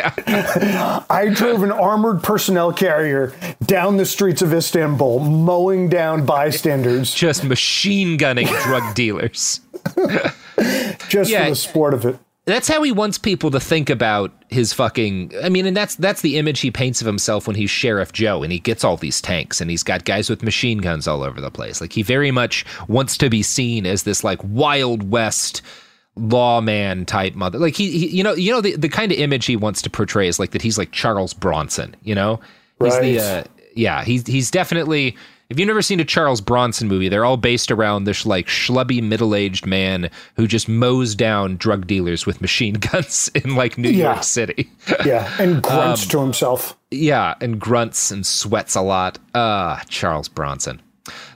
I drove an armored personnel carrier down the streets of Istanbul, mowing down bystanders just machine gunning drug <laughs> dealers. just Yeah. for the sport of it. That's how he wants people to think about his fucking. I mean, and that's that's the image he paints of himself when he's Sheriff Joe, and he gets all these tanks, and he's got guys with machine guns all over the place. Like he very much wants to be seen as this like Wild West lawman type mother. Like he, he you know, you know the the kind of image he wants to portray is like that. He's like Charles Bronson. You know, he's the Right. uh, yeah. He's he's definitely. If you've never seen a Charles Bronson movie, they're all based around this like schlubby middle-aged man who just mows down drug dealers with machine <laughs> guns in like New Yeah. York City. <laughs> Yeah, and grunts Um, to himself. yeah, and grunts and sweats a lot. Uh, Charles Bronson.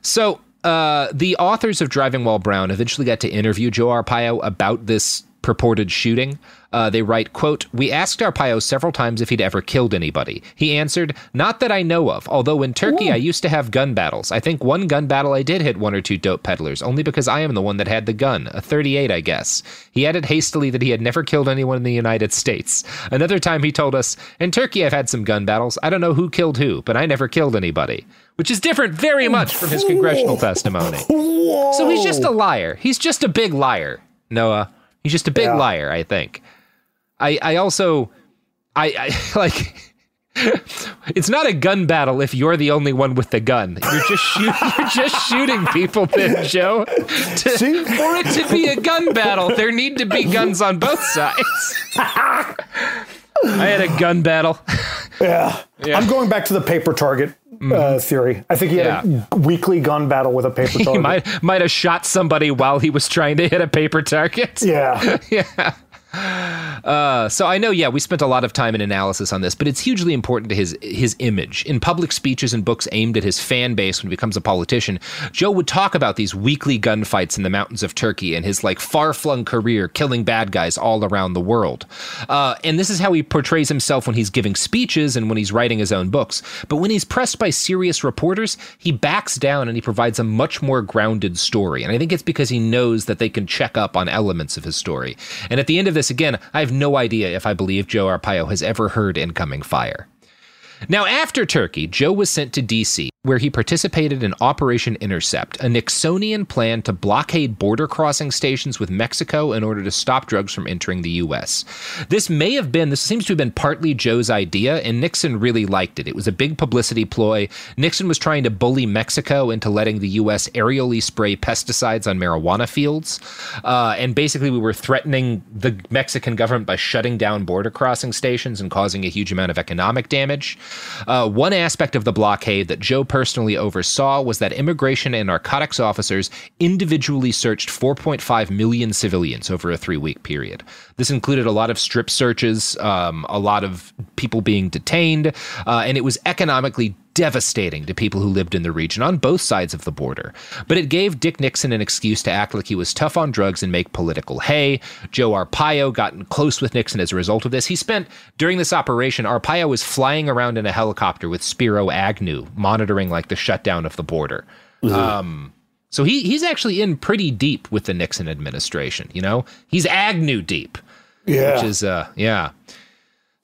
So, uh, the authors of Driving While Brown eventually got to interview Joe Arpaio about this purported shooting. Uh, they write, quote, We asked Arpaio several times if he'd ever killed anybody. He answered, Not that I know of, although in Turkey I used to have gun battles. I think one gun battle I did hit one or two dope peddlers, only because I am the one that had the gun, a 38, I guess. He added hastily that he had never killed anyone in the United States. Another time he told us, In Turkey I've had some gun battles. I don't know who killed who, but I never killed anybody. Which is different very much from his congressional testimony. So he's just a liar. He's just a big liar, Noah. He's just a big Yeah. liar, I think. I I also I, I <laughs> like <laughs> it's not a gun battle if you're the only one with the gun. You're just shoot, <laughs> you're just shooting people then, Joe. To- See? For it to be a gun battle, there need to be guns on both sides. I had a gun battle. Yeah. I'm going back to the paper target uh, theory. I think he had a weekly gun battle with a paper <laughs> He might might have shot somebody while he was trying to hit a paper target. yeah. <laughs> yeah. Uh, so I know, yeah, we spent a lot of time and analysis on this, but it's hugely important to his his image in public speeches and books aimed at his fan base when he becomes a politician. Joe would talk about these weekly gunfights in the mountains of Turkey and his like far flung career killing bad guys all around the world. Uh, and this is how he portrays himself when he's giving speeches and when he's writing his own books. But when he's pressed by serious reporters, he backs down and he provides a much more grounded story. And I think it's because he knows that they can check up on elements of his story. And at the end of this, again, I have no idea if I believe Joe Arpaio has ever heard incoming fire. Now, after Turkey, Joe was sent to D.C., where he participated in Operation Intercept, a Nixonian plan to blockade border crossing stations with Mexico in order to stop drugs from entering the U.S. This may have been, this seems to have been partly Joe's idea, and Nixon really liked it. It was a big publicity ploy. Nixon was trying to bully Mexico into letting the U.S. aerially spray pesticides on marijuana fields. Uh, and basically, we were threatening the Mexican government by shutting down border crossing stations and causing a huge amount of economic damage. Uh, one aspect of the blockade that Joe personally oversaw was that immigration and narcotics officers individually searched 4.5 million civilians over a three week period. This included a lot of strip searches, um, a lot of people being detained, uh, and it was economically devastating to people who lived in the region on both sides of the border. But it gave Dick Nixon an excuse to act like he was tough on drugs and make political hay. Joe Arpaio got close with Nixon as a result of this. He spent, during this operation, Arpaio was flying around in a helicopter with Spiro Agnew, monitoring like the shutdown of the border. Um, so he he's actually in pretty deep with the Nixon administration, you know? He's Agnew deep. Yeah. Which is uh yeah.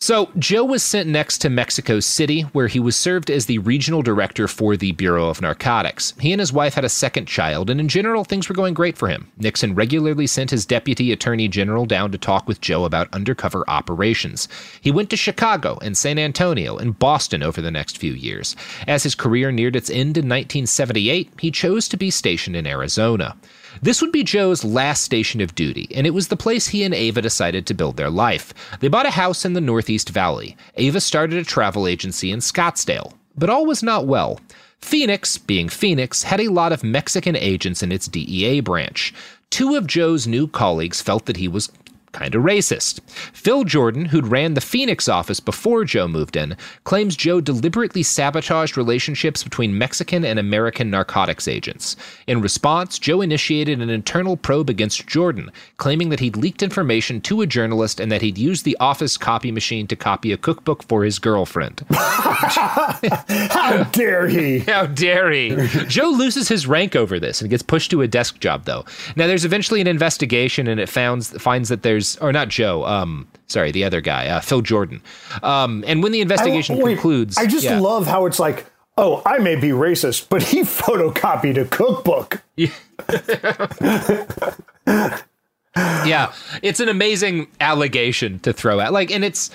So, Joe was sent next to Mexico City, where he was served as the regional director for the Bureau of Narcotics. He and his wife had a second child, and in general, things were going great for him. Nixon regularly sent his deputy attorney general down to talk with Joe about undercover operations. He went to Chicago and San Antonio and Boston over the next few years. As his career neared its end in 1978, he chose to be stationed in Arizona. This would be Joe's last station of duty, and it was the place he and Ava decided to build their life. They bought a house in the Northeast Valley. Ava started a travel agency in Scottsdale. But all was not well. Phoenix, being Phoenix, had a lot of Mexican agents in its DEA branch. Two of Joe's new colleagues felt that he was kind of racist. Phil Jordan, who'd ran the Phoenix office before Joe moved in, claims Joe deliberately sabotaged relationships between Mexican and American narcotics agents. In response, Joe initiated an internal probe against Jordan, claiming that he'd leaked information to a journalist and that he'd used the office copy machine to copy a cookbook for his girlfriend. <laughs> How dare he? How dare he? Joe loses his rank over this and gets pushed to a desk job, though. Now, there's eventually an investigation, and it finds finds that there's, or not Joe, um, sorry, the other guy, uh, Phil Jordan. Um, and when the investigation I, wait, concludes, I just yeah. love how it's like, oh, I may be racist, but he <laughs> photocopied a cookbook. <laughs> yeah, it's an amazing allegation to throw out. Like, and it's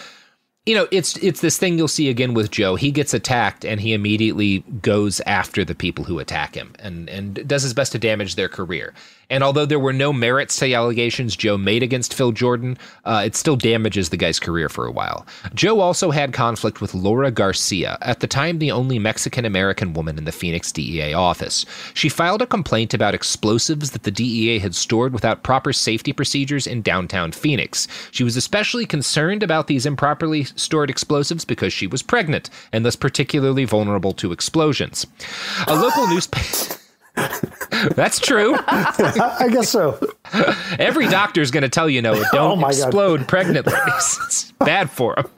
you know, it's it's this thing you'll see again with Joe. He gets attacked and he immediately goes after the people who attack him and and does his best to damage their career. And although there were no merits to the allegations Joe made against Phil Jordan, uh, it still damages the guy's career for a while. Joe also had conflict with Laura Garcia, at the time the only Mexican American woman in the Phoenix DEA office. She filed a complaint about explosives that the DEA had stored without proper safety procedures in downtown Phoenix. She was especially concerned about these improperly stored explosives because she was pregnant and thus particularly vulnerable to explosions. A local newspaper. <laughs> <laughs> That's true. I guess so. Every doctor's going to tell you, no, <laughs> oh don't Oh explode pregnant ladies. it's bad for them.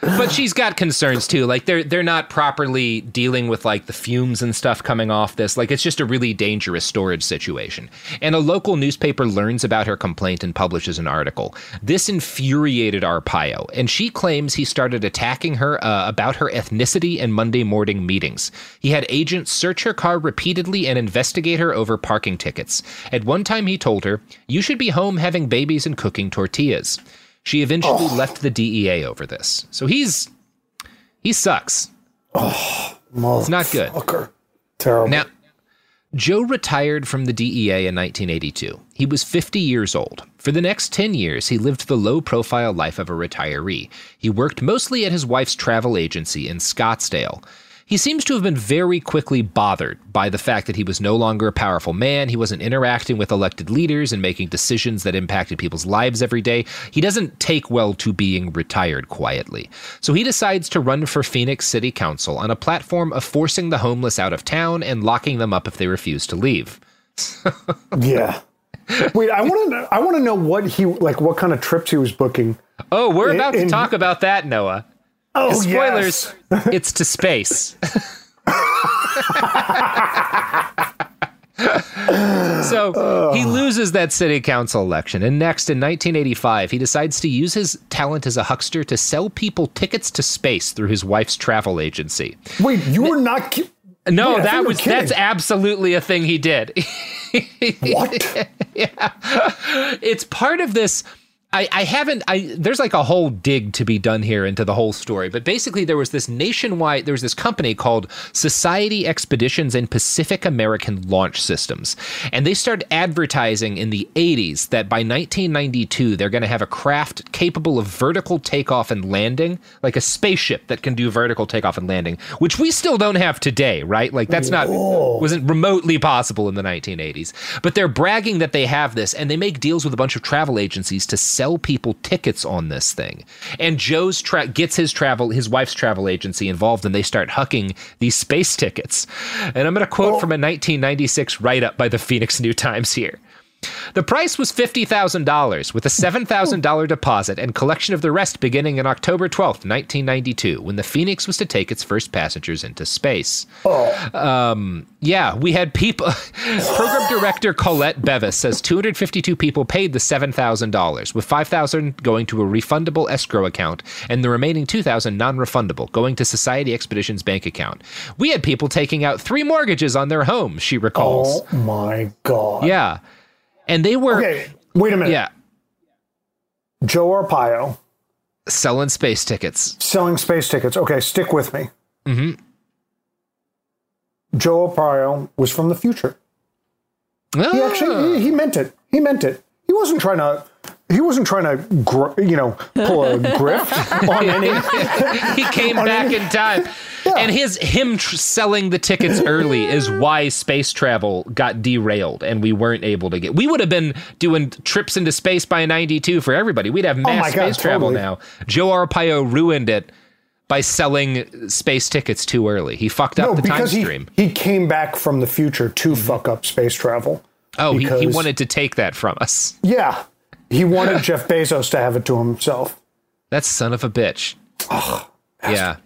But she's got concerns too. Like they're they're not properly dealing with like the fumes and stuff coming off this. Like it's just a really dangerous storage situation. And a local newspaper learns about her complaint and publishes an article. This infuriated Arpaio, and she claims he started attacking her uh, about her ethnicity in Monday morning meetings. He had agents search her car repeatedly and investigate her over parking tickets. At one time, he told her, "You should be home having babies and cooking tortillas." She eventually oh. left the DEA over this. So he's he sucks. Oh, it's not good. Terrible. Now, Joe retired from the DEA in 1982. He was 50 years old. For the next 10 years, he lived the low profile life of a retiree. He worked mostly at his wife's travel agency in Scottsdale. He seems to have been very quickly bothered by the fact that he was no longer a powerful man. He wasn't interacting with elected leaders and making decisions that impacted people's lives every day. He doesn't take well to being retired quietly. So he decides to run for Phoenix City Council on a platform of forcing the homeless out of town and locking them up if they refuse to leave. <laughs> yeah. Wait, I want to. I want to know what he like. What kind of trips he was booking? Oh, we're In- about to in- talk about that, Noah. Oh, spoilers! <laughs> it's to space. <laughs> so he loses that city council election, and next in 1985, he decides to use his talent as a huckster to sell people tickets to space through his wife's travel agency. Wait, you were not. Ki- No, Wait, that was that's absolutely a thing he did. <laughs> what? yeah. It's part of this I, I haven't I there's like a whole dig to be done here into the whole story but basically there was this nationwide there was this company called Society Expeditions and Pacific American Launch Systems. And they started advertising in the 80s that by 1992 they're going to have a craft capable of vertical takeoff and landing like a spaceship that can do vertical takeoff and landing which we still don't have today right? Like that's not oh. wasn't remotely possible in the 1980s but they're bragging that they have this and they make deals with a bunch of travel agencies to sell people tickets on this thing. And Joe's tra- gets his travel, his wife's travel agency involved, and they start hucking these space tickets. And I'm going to quote oh. from a 1996 write up by the Phoenix New Times here. The price was $50,000 with a $7,000 deposit and collection of the rest beginning on October 12th, 1992, when the Phoenix was to take its first passengers into space. Oh. Um, yeah, we had people. <laughs> Program director Colette Bevis says 252 people paid the $7,000, with 5,000 going to a refundable escrow account and the remaining 2,000 non refundable, going to Society Expeditions bank account. We had people taking out three mortgages on their homes, she recalls. Oh my God. Yeah and they were. Okay, wait a minute. Yeah. Joe Arpaio selling space tickets. Selling space tickets. Okay, stick with me. Mm-hmm. Joe Arpaio was from the future. Ah. He actually he, he meant it. He meant it. He wasn't trying to he wasn't trying to, gr- you know, pull a <laughs> grift on any. <laughs> he came <laughs> back any, in time, yeah. and his him tr- selling the tickets early is why space travel got derailed, and we weren't able to get. We would have been doing trips into space by '92 for everybody. We'd have oh mass oh space God, travel totally. now. Joe Arpaio ruined it by selling space tickets too early. He fucked up no, the time stream. He, he came back from the future to mm-hmm. fuck up space travel. Oh, he, he wanted to take that from us. Yeah, he wanted <laughs> Jeff Bezos to have it to himself. That son of a bitch. Oh, yeah.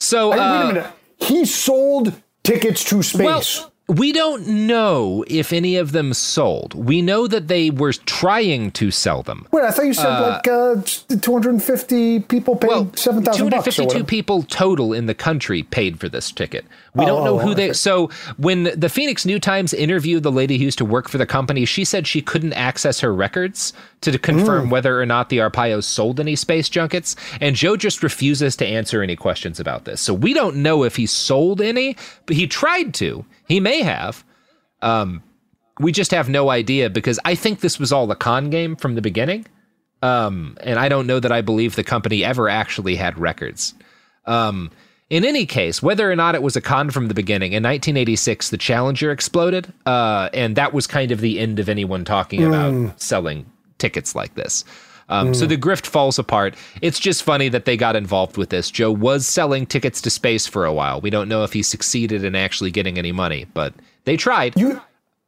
So, uh, wait a uh, minute. He sold tickets to space. Well, we don't know if any of them sold. We know that they were trying to sell them. Wait, I thought you said uh, like uh, 250 people paid well, 7,000 bucks. 252 people total in the country paid for this ticket. We oh, don't know who they. So when the Phoenix New Times interviewed the lady who used to work for the company, she said she couldn't access her records to confirm mm. whether or not the Arpaios sold any space junkets. And Joe just refuses to answer any questions about this. So we don't know if he sold any, but he tried to. He may have. Um, we just have no idea because I think this was all a con game from the beginning. Um, and I don't know that I believe the company ever actually had records. Um, in any case, whether or not it was a con from the beginning, in 1986, the Challenger exploded, uh, and that was kind of the end of anyone talking mm. about selling tickets like this. Um, mm. So the grift falls apart. It's just funny that they got involved with this. Joe was selling tickets to space for a while. We don't know if he succeeded in actually getting any money, but they tried. You,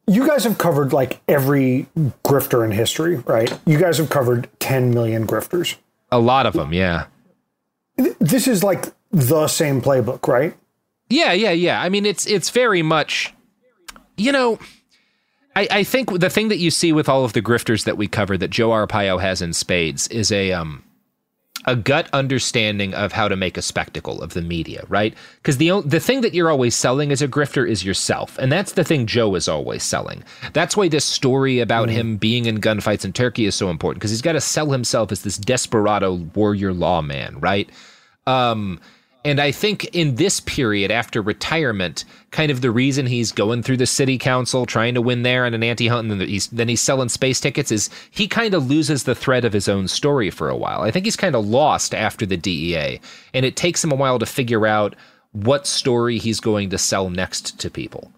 you guys have covered like every grifter in history, right? You guys have covered 10 million grifters. A lot of them, yeah. This is like the same playbook, right? Yeah, yeah, yeah. I mean, it's it's very much, you know I, I, think the thing that you see with all of the grifters that we cover that Joe Arpaio has in spades is a um a gut understanding of how to make a spectacle of the media, right? Because the the thing that you're always selling as a grifter is yourself, and that's the thing Joe is always selling. That's why this story about mm. him being in gunfights in Turkey is so important because he's got to sell himself as this desperado warrior lawman, right? Um, and I think in this period after retirement, kind of the reason he's going through the city council, trying to win there and an anti-hunt, and then he's, then he's selling space tickets, is he kind of loses the thread of his own story for a while. I think he's kind of lost after the DEA, and it takes him a while to figure out what story he's going to sell next to people.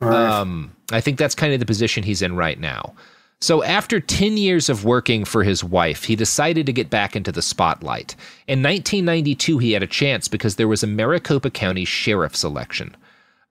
Right. Um, I think that's kind of the position he's in right now. So, after 10 years of working for his wife, he decided to get back into the spotlight. In 1992, he had a chance because there was a Maricopa County sheriff's election.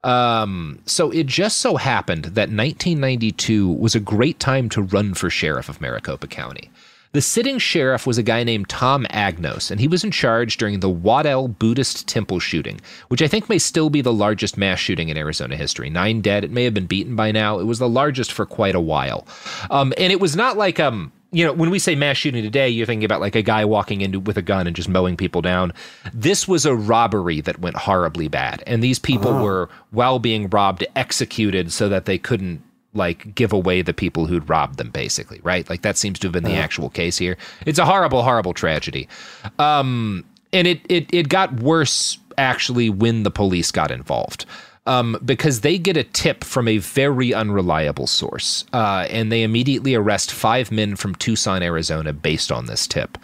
Um, so, it just so happened that 1992 was a great time to run for sheriff of Maricopa County. The sitting sheriff was a guy named Tom Agnos, and he was in charge during the Waddell Buddhist Temple shooting, which I think may still be the largest mass shooting in Arizona history. Nine dead. It may have been beaten by now. It was the largest for quite a while. Um, and it was not like um, you know, when we say mass shooting today, you're thinking about like a guy walking in with a gun and just mowing people down. This was a robbery that went horribly bad. And these people uh-huh. were, while being robbed, executed so that they couldn't like give away the people who'd robbed them basically right? Like that seems to have been the actual case here. It's a horrible horrible tragedy. Um and it it it got worse actually when the police got involved. Um, because they get a tip from a very unreliable source, uh, and they immediately arrest five men from Tucson, Arizona, based on this tip.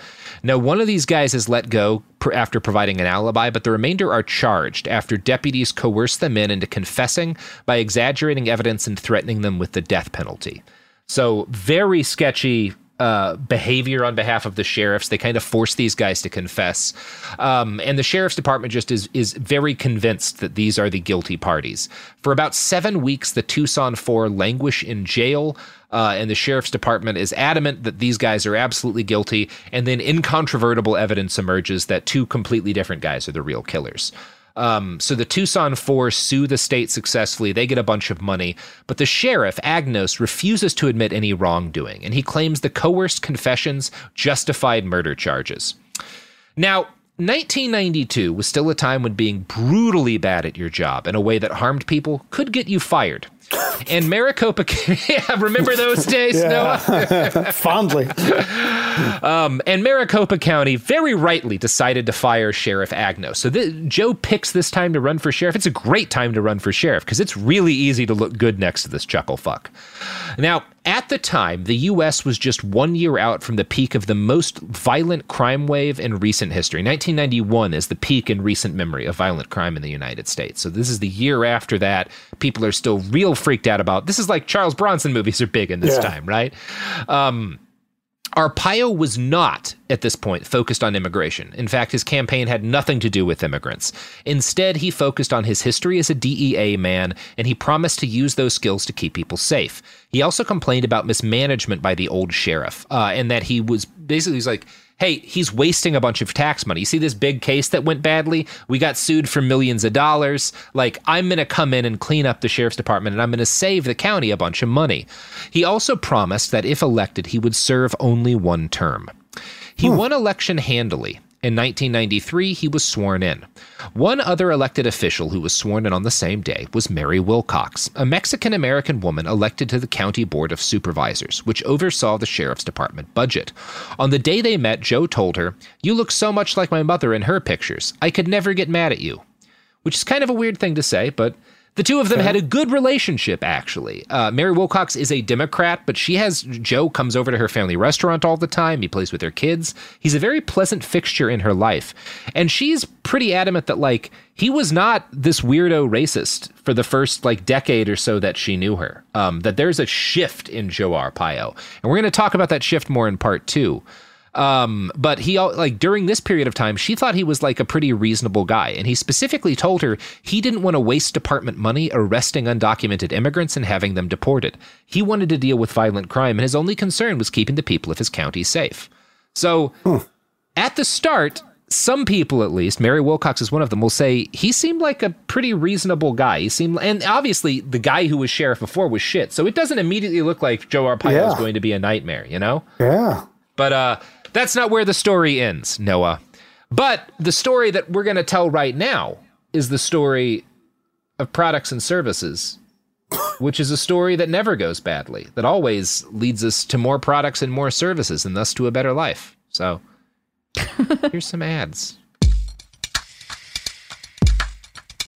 Now, one of these guys is let go after providing an alibi, but the remainder are charged after deputies coerce them in into confessing by exaggerating evidence and threatening them with the death penalty. So, very sketchy uh, behavior on behalf of the sheriffs. They kind of force these guys to confess, um, and the sheriff's department just is is very convinced that these are the guilty parties. For about seven weeks, the Tucson Four languish in jail. Uh, and the sheriff's department is adamant that these guys are absolutely guilty, and then incontrovertible evidence emerges that two completely different guys are the real killers. Um, so the Tucson Four sue the state successfully. They get a bunch of money, but the sheriff, Agnos, refuses to admit any wrongdoing, and he claims the coerced confessions justified murder charges. Now, 1992 was still a time when being brutally bad at your job in a way that harmed people could get you fired. And Maricopa, <laughs> yeah, remember those days, Noah? <laughs> Fondly. Um, and Maricopa County very rightly decided to fire Sheriff Agnos. So th- Joe picks this time to run for sheriff. It's a great time to run for sheriff because it's really easy to look good next to this chuckle fuck. Now, at the time, the U.S. was just one year out from the peak of the most violent crime wave in recent history. 1991 is the peak in recent memory of violent crime in the United States. So this is the year after that. People are still real freaked out about. This is like Charles Bronson movies are big in this Yeah. time, right? Um, Arpaio was not, at this point, focused on immigration. In fact, his campaign had nothing to do with immigrants. Instead, he focused on his history as a DEA man, and he promised to use those skills to keep people safe. He also complained about mismanagement by the old sheriff, uh, and that he was basically he's like, hey, he's wasting a bunch of tax money. You see this big case that went badly? We got sued for millions of dollars. Like, I'm going to come in and clean up the sheriff's department and I'm going to save the county a bunch of money. He also promised that if elected, he would serve only one term. He hmm. won election handily. In 1993, he was sworn in. One other elected official who was sworn in on the same day was Mary Wilcox, a Mexican American woman elected to the County Board of Supervisors, which oversaw the sheriff's department budget. On the day they met, Joe told her, You look so much like my mother in her pictures. I could never get mad at you. Which is kind of a weird thing to say, but the two of them had a good relationship, actually. Uh, Mary Wilcox is a Democrat, but she has Joe comes over to her family restaurant all the time. He plays with their kids. He's a very pleasant fixture in her life. And she's pretty adamant that, like, he was not this weirdo racist for the first, like, decade or so that she knew her. Um, that there's a shift in Joe Arpaio. And we're going to talk about that shift more in part two. Um, but he like during this period of time, she thought he was like a pretty reasonable guy, and he specifically told her he didn't want to waste department money arresting undocumented immigrants and having them deported. He wanted to deal with violent crime, and his only concern was keeping the people of his county safe. So, at the start, some people at least, Mary Wilcox is one of them, will say he seemed like a pretty reasonable guy. He seemed, and obviously the guy who was sheriff before was shit, so it doesn't immediately look like Joe Arpaio is going to be a nightmare, you know? Yeah. But uh, that's not where the story ends, Noah. But the story that we're going to tell right now is the story of products and services, which is a story that never goes badly, that always leads us to more products and more services, and thus to a better life. So <laughs> here's some ads.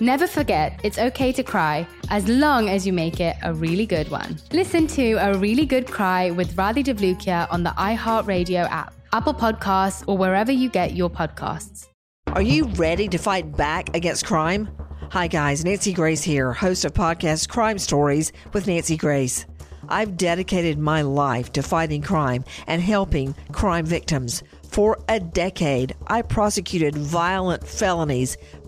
Never forget, it's okay to cry as long as you make it a really good one. Listen to A Really Good Cry with Radhi Devlukia on the iHeartRadio app, Apple Podcasts, or wherever you get your podcasts. Are you ready to fight back against crime? Hi, guys. Nancy Grace here, host of podcast Crime Stories with Nancy Grace. I've dedicated my life to fighting crime and helping crime victims. For a decade, I prosecuted violent felonies,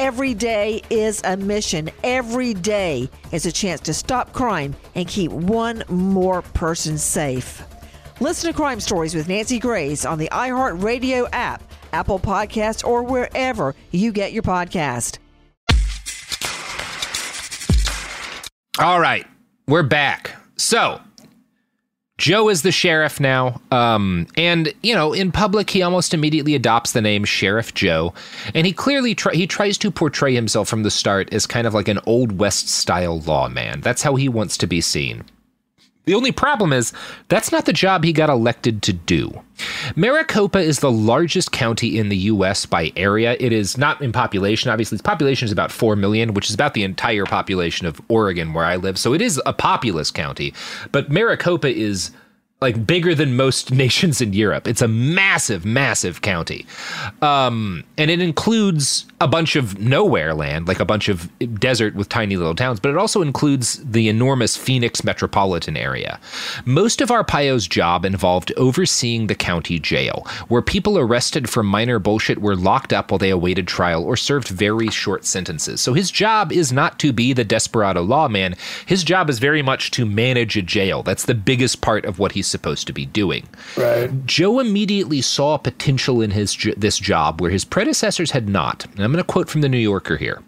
Every day is a mission. Every day is a chance to stop crime and keep one more person safe. Listen to Crime Stories with Nancy Grace on the iHeartRadio app, Apple Podcasts, or wherever you get your podcast. All right, we're back. So, Joe is the sheriff now. Um, and, you know, in public, he almost immediately adopts the name Sheriff Joe. And he clearly try- he tries to portray himself from the start as kind of like an Old West style lawman. That's how he wants to be seen. The only problem is that's not the job he got elected to do. Maricopa is the largest county in the U.S. by area. It is not in population. Obviously, its population is about 4 million, which is about the entire population of Oregon, where I live. So it is a populous county. But Maricopa is like bigger than most <laughs> nations in Europe. It's a massive, massive county. Um, and it includes a bunch of nowhere land, like a bunch of desert with tiny little towns, but it also includes the enormous Phoenix metropolitan area. Most of Arpaio's job involved overseeing the county jail, where people arrested for minor bullshit were locked up while they awaited trial or served very short sentences. So his job is not to be the desperado lawman. His job is very much to manage a jail. That's the biggest part of what he's supposed to be doing. Right. Joe immediately saw potential in his this job where his predecessors had not. And I'm going to quote from the New Yorker here.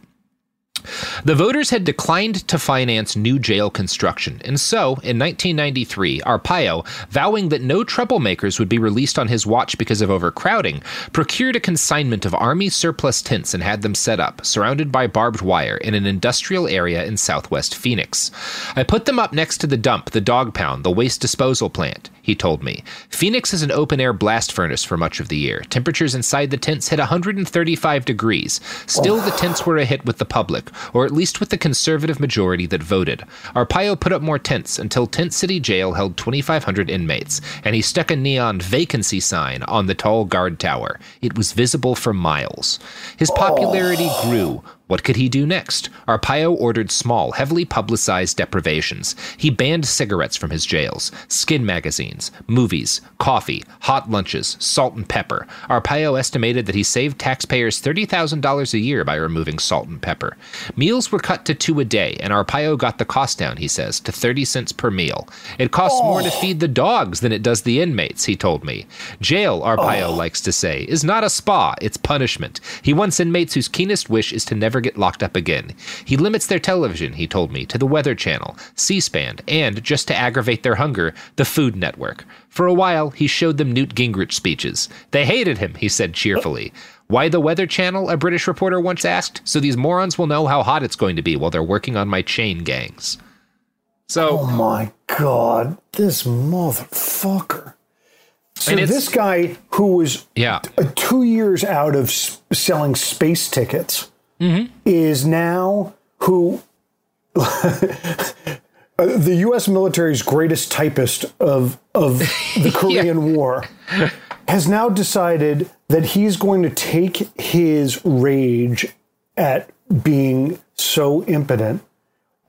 The voters had declined to finance new jail construction, and so, in 1993, Arpaio, vowing that no troublemakers would be released on his watch because of overcrowding, procured a consignment of Army surplus tents and had them set up, surrounded by barbed wire, in an industrial area in southwest Phoenix. I put them up next to the dump, the dog pound, the waste disposal plant, he told me. Phoenix is an open air blast furnace for much of the year. Temperatures inside the tents hit 135 degrees. Still, the tents were a hit with the public, or at least with the conservative majority that voted. Arpaio put up more tents until Tent City Jail held 2,500 inmates, and he stuck a neon vacancy sign on the tall guard tower. It was visible for miles. His popularity grew What could he do next? Arpaio ordered small, heavily publicized deprivations. He banned cigarettes from his jails, skin magazines, movies, coffee, hot lunches, salt and pepper. Arpaio estimated that he saved taxpayers $30,000 a year by removing salt and pepper. Meals were cut to two a day, and Arpaio got the cost down, he says, to 30 cents per meal. It costs oh. more to feed the dogs than it does the inmates, he told me. Jail, Arpaio oh. likes to say, is not a spa, it's punishment. He wants inmates whose keenest wish is to never get locked up again. He limits their television, he told me, to the Weather Channel, C SPAN, and, just to aggravate their hunger, the Food Network. For a while, he showed them Newt Gingrich speeches. They hated him, he said cheerfully. Why the Weather Channel? A British reporter once asked. So these morons will know how hot it's going to be while they're working on my chain gangs. So. Oh my God, this motherfucker. So this guy who was yeah. Uh, two years out of selling space tickets mm-hmm. is now who <laughs> the U.S. military's greatest typist of of the <laughs> Korean yeah. War has now decided that he's going to take his rage at being so impotent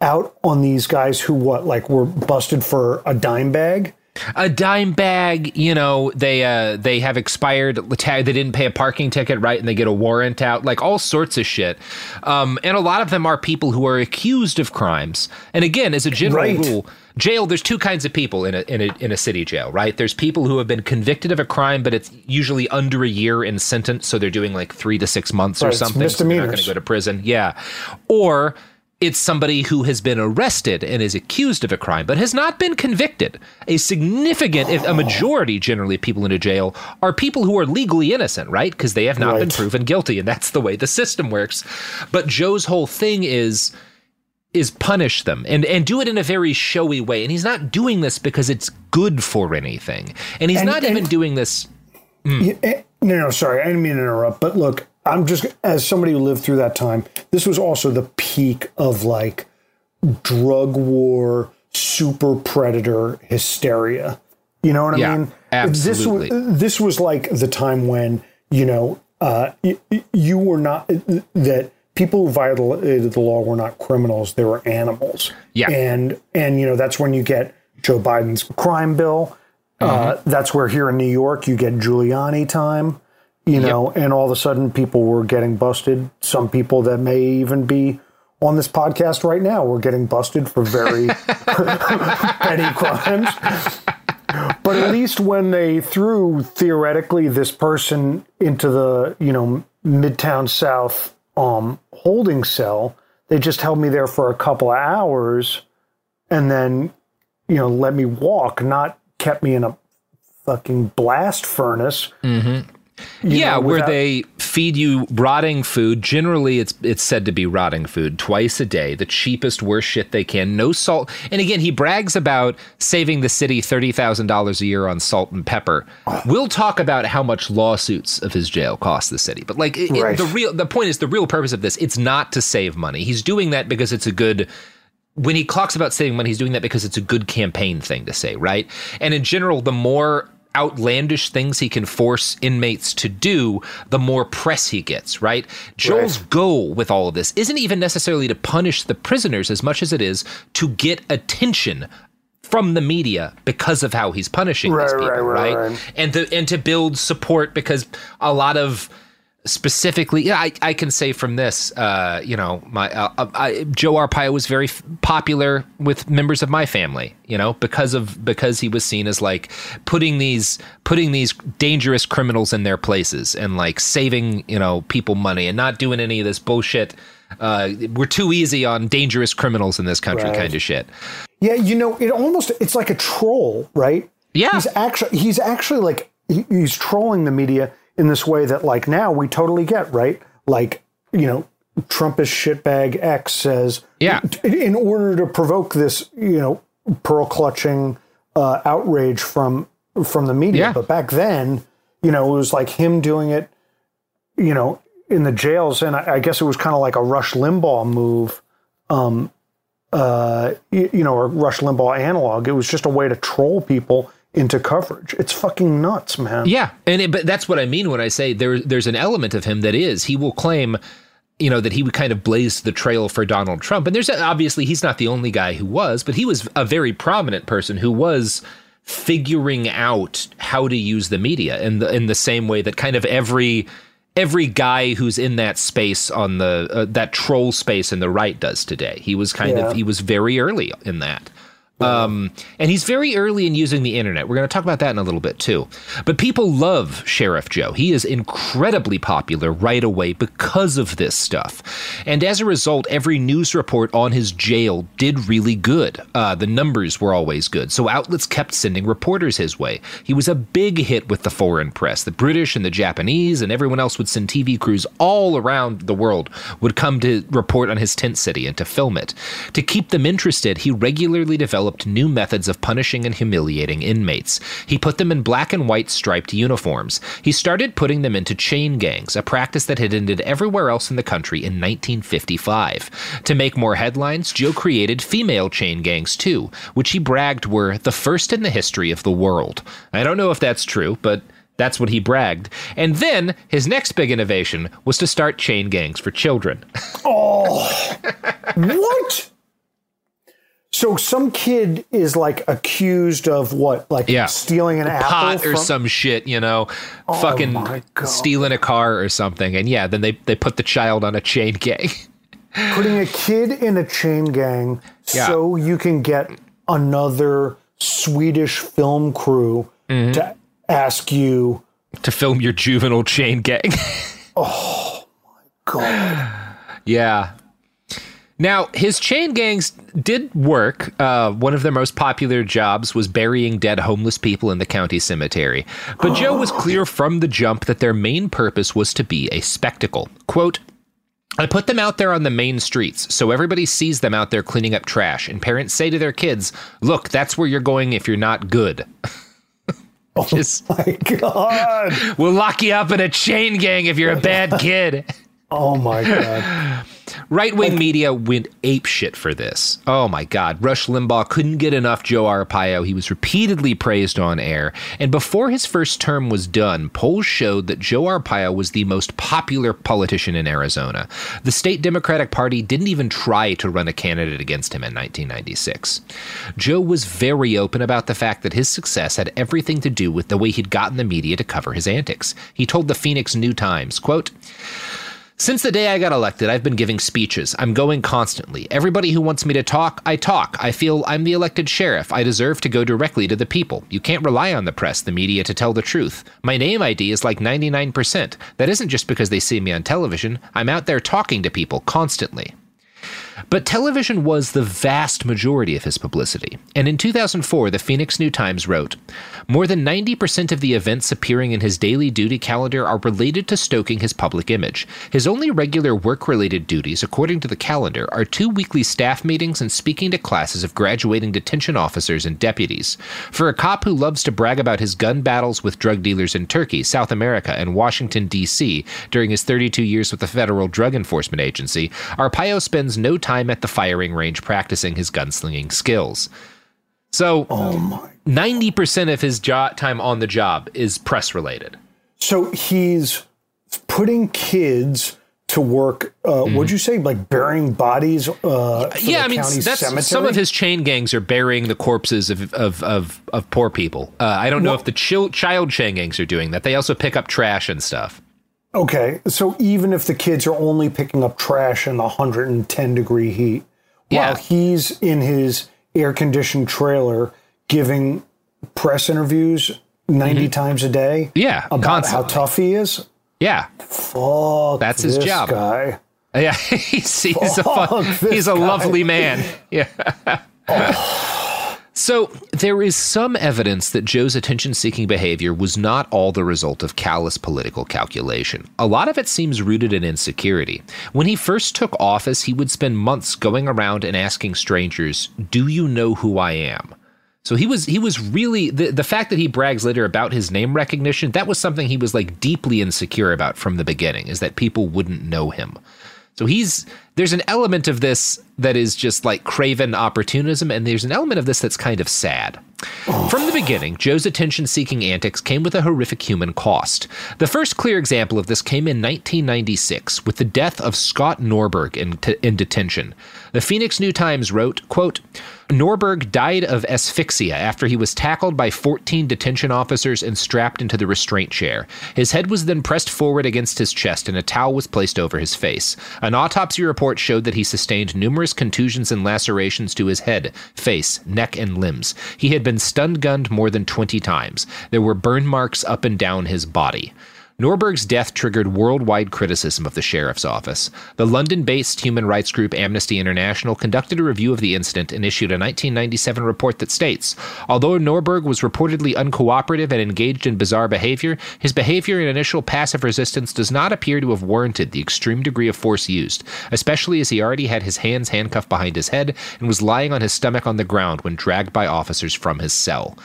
out on these guys who what like were busted for a dime bag a dime bag you know they uh they have expired tag they didn't pay a parking ticket right and they get a warrant out like all sorts of shit. Um and a lot of them are people who are accused of crimes. And again as a general right. rule jail there's two kinds of people in a, in a in a city jail right? There's people who have been convicted of a crime but it's usually under a year in sentence so they're doing like three to six months right, or something so they're not going to go to prison. Yeah. Or it's somebody who has been arrested and is accused of a crime, but has not been convicted. A significant, oh. a majority generally of people in a jail are people who are legally innocent, right? Because they have not right. been proven guilty, and that's the way the system works. But Joe's whole thing is is punish them and and do it in a very showy way. And he's not doing this because it's good for anything. And he's and, not and, even doing this. Mm. Yeah, no, no, sorry, I didn't mean to interrupt. But look, I'm just as somebody who lived through that time. This was also the peak of like drug war, super predator hysteria. You know what yeah, I mean? Absolutely. This was this was like the time when you know uh, you were not that people who violated the law were not criminals; they were animals. Yeah, and and you know that's when you get Joe Biden's crime bill. Uh, mm-hmm. that's where here in New York you get Giuliani time you know, yep. and all of a sudden people were getting busted. Some people that may even be on this podcast right now were getting busted for very <laughs> petty crimes. But at least when they threw theoretically this person into the, you know, Midtown South um, holding cell, they just held me there for a couple of hours and then, you know, let me walk, not kept me in a fucking blast furnace. Mm-hmm yeah, know, without... where they feed you rotting food. Generally, it's it's said to be rotting food twice a day, the cheapest, worst shit they can. No salt. And again, he brags about saving the city thirty thousand dollars a year on salt and pepper. Oh. We'll talk about how much lawsuits of his jail cost the city. But like right. it, the real the point is the real purpose of this. It's not to save money. He's doing that because it's a good when he talks about saving money, he's doing that because it's a good campaign thing to say, right? And in general, the more outlandish things he can force inmates to do, the more press he gets, right? Joel's right. goal with all of this isn't even necessarily to punish the prisoners as much as it is to get attention from the media because of how he's punishing right, these people, right, right? And to and to build support because a lot of specifically, yeah, I, I can say from this, uh, you know, my uh, uh I, Joe Arpaio was very f- popular with members of my family, you know, because of because he was seen as like putting these putting these dangerous criminals in their places and like saving you know people money and not doing any of this bullshit. Uh, we're too easy on dangerous criminals in this country, right. kind of shit. Yeah, you know, it almost it's like a troll, right? Yeah, he's actually he's actually like he's trolling the media in this way that like now we totally get, right? Like, you know, Trumpist shitbag X says, yeah, in order to provoke this, you know, pearl clutching uh, outrage from from the media. Yeah. But back then, you know, it was like him doing it, you know, in the jails, and I, I guess it was kind of like a Rush Limbaugh move, um, uh, you, you know, or Rush Limbaugh analog. It was just a way to troll people into coverage. It's fucking nuts, man. Yeah, and it, but that's what I mean when I say there there's an element of him that is he will claim you know, that he would kind of blaze the trail for Donald Trump. And there's obviously he's not the only guy who was, but he was a very prominent person who was figuring out how to use the media in the in the same way that kind of every every guy who's in that space on the uh, that troll space in the right does today. He was kind Yeah. of he was very early in that. Um, and he's very early in using the internet. We're going to talk about that in a little bit too. But people love Sheriff Joe. He is incredibly popular right away because of this stuff. And as a result, every news report on his jail did really good. Uh, the numbers were always good. So outlets kept sending reporters his way. He was a big hit with the foreign press. The British and the Japanese and everyone else would send TV crews all around the world would come to report on his tent city and to film it. To keep them interested, he regularly developed new methods of punishing and humiliating inmates. He put them in black and white striped uniforms. He started putting them into chain gangs, a practice that had ended everywhere else in the country in 1955. To make more headlines, Joe created female chain gangs too, which he bragged were the first in the history of the world. I don't know if that's true, but that's what he bragged. And then his next big innovation was to start chain gangs for children. Oh, <laughs> what? So some kid is like accused of what, like Yeah. stealing an apple pot or some shit, you know, Oh fucking stealing a car or something. And yeah, then they, they put the child on a chain gang. <laughs> putting a kid in a chain gang Yeah. so you can get another Swedish film crew Mm-hmm. to ask you to film your juvenile chain gang. <laughs> oh my god. Yeah. Now, his chain gangs did work. Uh, one of their most popular jobs was burying dead homeless people in the county cemetery. But Joe was clear from the jump that their main purpose was to be a spectacle. Quote, I put them out there on the main streets so everybody sees them out there cleaning up trash, and parents say to their kids, Look, that's where you're going if you're not good. <laughs> Just, oh my god. <laughs> We'll lock you up in a chain gang if you're a <laughs> bad kid. Oh my god. Right wing media went ape shit for this. Oh my God. Rush Limbaugh couldn't get enough Joe Arpaio. He was repeatedly praised on air. And before his first term was done, polls showed that Joe Arpaio was the most popular politician in Arizona. The state Democratic Party didn't even try to run a candidate against him in 1996. Joe was very open about the fact that his success had everything to do with the way he'd gotten the media to cover his antics. He told the Phoenix New Times, quote, since the day I got elected, I've been giving speeches. I'm going constantly. Everybody who wants me to talk, I talk. I feel I'm the elected sheriff. I deserve to go directly to the people. You can't rely on the press, the media to tell the truth. My name ID is like 99%. That isn't just because they see me on television. I'm out there talking to people constantly. But television was the vast majority of his publicity. And in 2004, the Phoenix New Times wrote More than 90% of the events appearing in his daily duty calendar are related to stoking his public image. His only regular work related duties, according to the calendar, are two weekly staff meetings and speaking to classes of graduating detention officers and deputies. For a cop who loves to brag about his gun battles with drug dealers in Turkey, South America, and Washington, D.C. during his 32 years with the Federal Drug Enforcement Agency, Arpaio spends no time at the firing range practicing his gunslinging skills. So, oh my. 90% of his jo- time on the job is press related. So he's putting kids to work. Uh, What'd you say? Like burying bodies? Uh, Mm-hmm. yeah, I mean, that's some of his chain gangs are burying the corpses of of of, of poor people. Uh, I don't know if the chil- child chain gangs are doing that. They also pick up trash and stuff. Okay, so even if the kids are only picking up trash in the 110 degree heat, Yeah. while he's in his air conditioned trailer giving press interviews 90 times a day Mm-hmm. Yeah, about constantly. how tough he is. Yeah, Fuck, That's his this job. guy. yeah, <laughs> he's, he's a fun, he's a guy. lovely man. <laughs> Yeah. So, there is some evidence that Joe's attention seeking behavior was not all the result of callous political calculation. A lot of it seems rooted in insecurity. When he first took office, he would spend months going around and asking strangers, Do you know who I am? So he was he was really the the fact that he brags later about his name recognition, that was something he was like deeply insecure about from the beginning, is that people wouldn't know him. So he's there's an element of this that is just like craven opportunism, and there's an element of this that's kind of sad. From the beginning, Joe's attention seeking antics came with a horrific human cost. The first clear example of this came in 1996 with the death of Scott Norberg in, t- in detention. The Phoenix New Times wrote, quote, Norberg died of asphyxia after he was tackled by 14 detention officers and strapped into the restraint chair. His head was then pressed forward against his chest and a towel was placed over his face. An autopsy report showed that he sustained numerous contusions and lacerations to his head, face, neck, and limbs. He had been stun gunned more than 20 times. There were burn marks up and down his body. Norberg's death triggered worldwide criticism of the sheriff's office. The London based human rights group Amnesty International conducted a review of the incident and issued a 1997 report that states Although Norberg was reportedly uncooperative and engaged in bizarre behavior, his behavior and initial passive resistance does not appear to have warranted the extreme degree of force used, especially as he already had his hands handcuffed behind his head and was lying on his stomach on the ground when dragged by officers from his cell.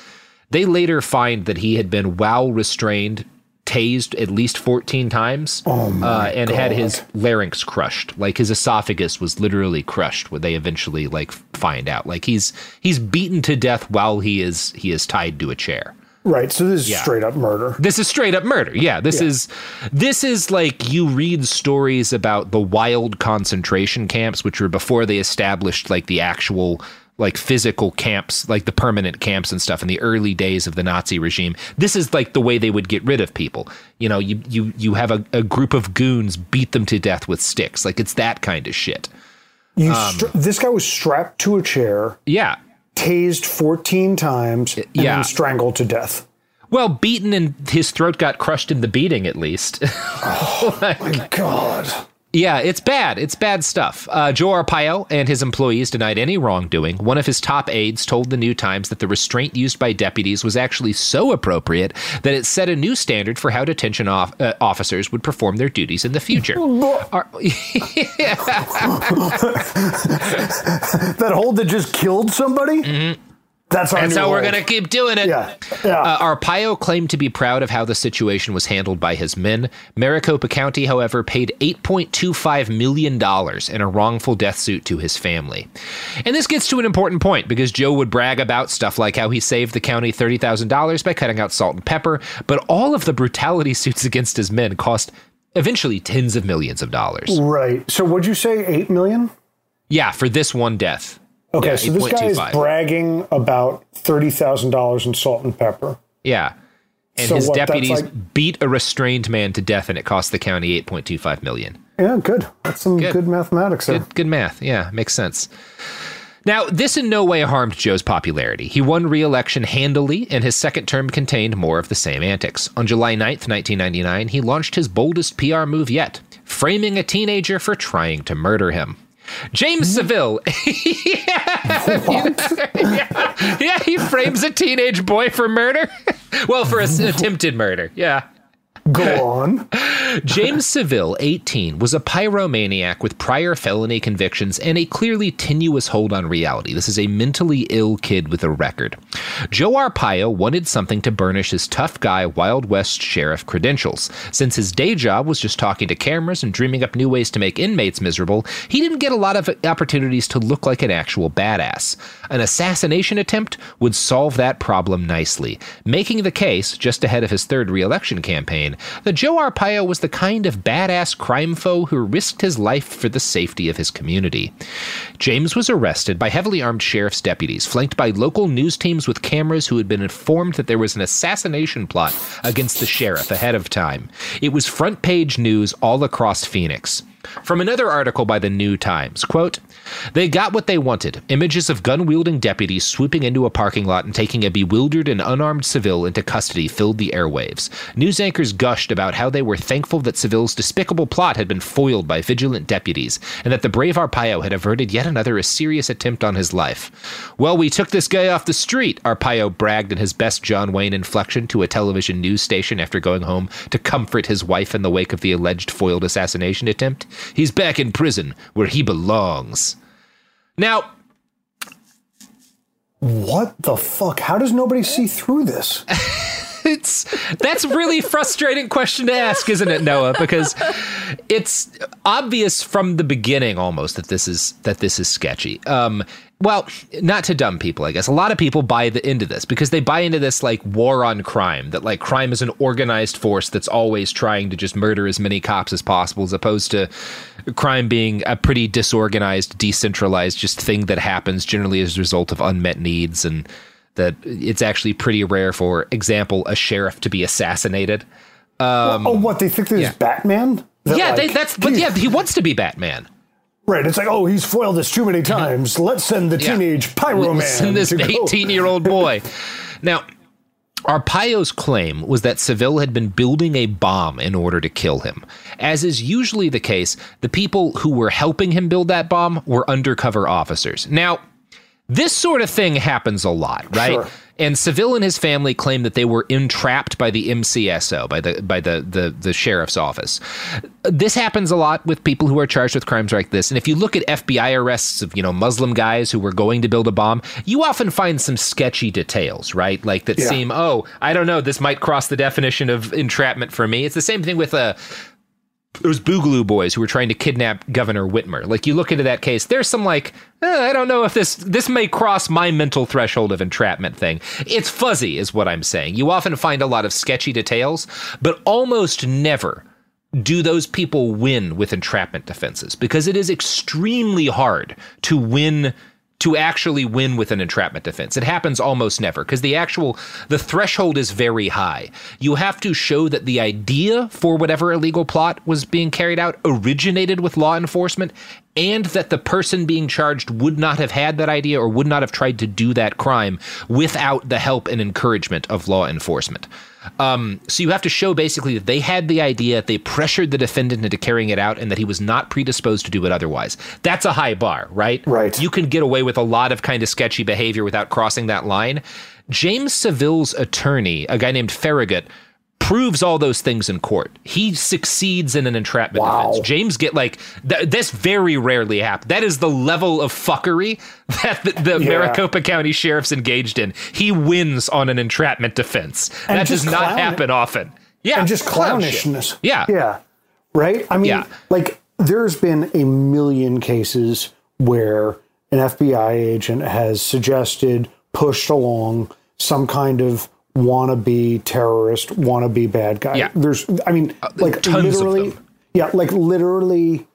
They later find that he had been well restrained, tased at least 14 times oh uh, and God. had his larynx crushed like his esophagus was literally crushed when they eventually like find out like he's he's beaten to death while he is he is tied to a chair Right. So this is Yeah. straight up murder. this is straight up murder. Yeah, this Yeah. is this is like you read stories about the wild concentration camps which were before they established like the actual like physical camps, like the permanent camps and stuff in the early days of the Nazi regime. This is like the way they would get rid of people. You know, you you you have a, a group of goons beat them to death with sticks. Like it's that kind of shit. You Um, stra- this guy was strapped to a chair, Yeah. tased 14 times, and yeah. then strangled to death. Well, beaten and his throat got crushed in the beating, at least. <laughs> Oh my God. Yeah, it's bad. It's bad stuff. Uh, Joe Arpaio and his employees denied any wrongdoing. One of his top aides told the New Times that the restraint used by deputies was actually so appropriate that it set a new standard for how detention off, uh, officers would perform their duties in the future. <laughs> Ar- <laughs> that hold that just killed somebody? Mm-hmm. That's new how we're going to keep doing it. Yeah. Yeah. Uh, Arpaio claimed to be proud of how the situation was handled by his men. Maricopa County, however, paid $8.25 million in a wrongful death suit to his family. And this gets to an important point because Joe would brag about stuff like how he saved the county $30,000 by cutting out salt and pepper, but all of the brutality <laughs> suits against his men cost eventually tens of millions of dollars. Right. So what'd you say? 8 million? Yeah, for this one death. Okay, Yeah, so this guy is bragging about $30,000 in salt and pepper. Yeah. And So his what, deputies like- beat a restrained man to death and it cost the county 8.25 million. Yeah, good. That's some good, mathematics there. Good, good math. Yeah, makes sense. Now, this in no way harmed Joe's popularity. He won re election handily, and his second term contained more of the same antics. On July 9th, 1999, he launched his boldest PR move yet, framing a teenager for trying to murder him. James hmm? Saville. <laughs> yeah, yeah, he frames a teenage boy for murder. <laughs> well, for an attempted murder. Yeah. Go on. <laughs> James Saville, 18, was a pyromaniac with prior felony convictions and a clearly tenuous hold on reality. This is a mentally ill kid with a record. Joe Arpaio wanted something to burnish his tough guy Wild West sheriff credentials. Since his day job was just talking to cameras and dreaming up new ways to make inmates miserable, he didn't get a lot of opportunities to look like an actual badass. An assassination attempt would solve that problem nicely, making the case, just ahead of his third re-election campaign, that Joe Arpaio was the kind of badass crime foe who risked his life for the safety of his community. James was arrested by heavily armed sheriff's deputies, flanked by local news teams with cameras who had been informed that there was an assassination plot against the sheriff ahead of time. It was front page news all across Phoenix. From another article by the New Times, quote, They got what they wanted. Images of gun wielding deputies swooping into a parking lot and taking a bewildered and unarmed Saville into custody filled the airwaves. News anchors gushed about how they were thankful that Saville's despicable plot had been foiled by vigilant deputies, and that the brave Arpaio had averted yet another serious attempt on his life. Well, we took this guy off the street, Arpaio bragged in his best John Wayne inflection to a television news station after going home to comfort his wife in the wake of the alleged foiled assassination attempt. He's back in prison where he belongs. Now, What the fuck? How does nobody see through this? <laughs> it's that's really frustrating question to ask, isn't it, Noah? Because it's obvious from the beginning almost that this is that this is sketchy. Um, well, not to dumb people, I guess. A lot of people buy the, into this because they buy into this like war on crime, that like crime is an organized force that's always trying to just murder as many cops as possible, as opposed to crime being a pretty disorganized, decentralized just thing that happens generally as a result of unmet needs and that it's actually pretty rare, for example, a sheriff to be assassinated. Um, oh, what they think this yeah. is Batman? Yeah, like, they, that's but yeah, he wants to be Batman. Right, it's like, oh, he's foiled this too many times. Let's send the Yeah. teenage pyro man. Listen, this 18 year old <laughs> boy. now, Arpaio's claim was that Saville had been building a bomb in order to kill him. As is usually the case, the people who were helping him build that bomb were undercover officers. Now, this sort of thing happens a lot, right? Sure. And Saville and his family claim that they were entrapped by the MCSO, by the by the, the the sheriff's office. This happens a lot with people who are charged with crimes like this. And if you look at FBI arrests of you know Muslim guys who were going to build a bomb, you often find some sketchy details, right? Like that Yeah. seem oh I don't know this might cross the definition of entrapment for me. It's the same thing with a those Boogaloo boys who were trying to kidnap Governor Whitmer. Like you look into that case, there's some like eh, I don't know if this this may cross my mental threshold of entrapment thing. It's fuzzy, is what I'm saying. You often find a lot of sketchy details, but almost never do those people win with entrapment defenses because it is extremely hard to win to actually win with an entrapment defense. It happens almost never because the actual the threshold is very high. You have to show that the idea for whatever illegal plot was being carried out originated with law enforcement and that the person being charged would not have had that idea or would not have tried to do that crime without the help and encouragement of law enforcement. Um, so you have to show basically that they had the idea, they pressured the defendant into carrying it out, and that he was not predisposed to do it otherwise. That's a high bar, right? Right. You can get away with a lot of kind of sketchy behavior without crossing that line. James Saville's attorney, a guy named Farragut, proves all those things in court. He succeeds in an entrapment defense. James get like th- this very rarely happens. That is the level of fuckery <laughs> that the, the Yeah. Maricopa County sheriff's engaged in. He wins on an entrapment defense. And that does not clown- happen often. Yeah, and just clown clownishness. Yeah, Yeah. Right? I mean, Yeah. like, there's been a million cases where an FBI agent has suggested, pushed along some kind of wannabe terrorist, wannabe bad guy. Yeah. There's, I mean, like, tons of literally, yeah, like, literally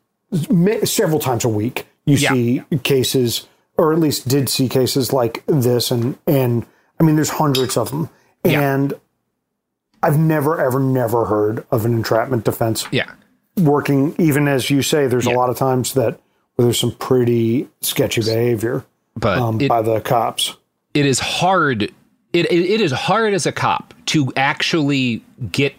several times a week, you Yeah. see cases, or at least did see cases like this. And, and I mean, there's hundreds of them. Yeah. And I've never, ever, never heard of an entrapment defense Yeah. working. Even as you say, there's a lot of times that where there's some pretty sketchy behavior But um, it- by the cops. it is hard it, it, it is hard as a cop to actually get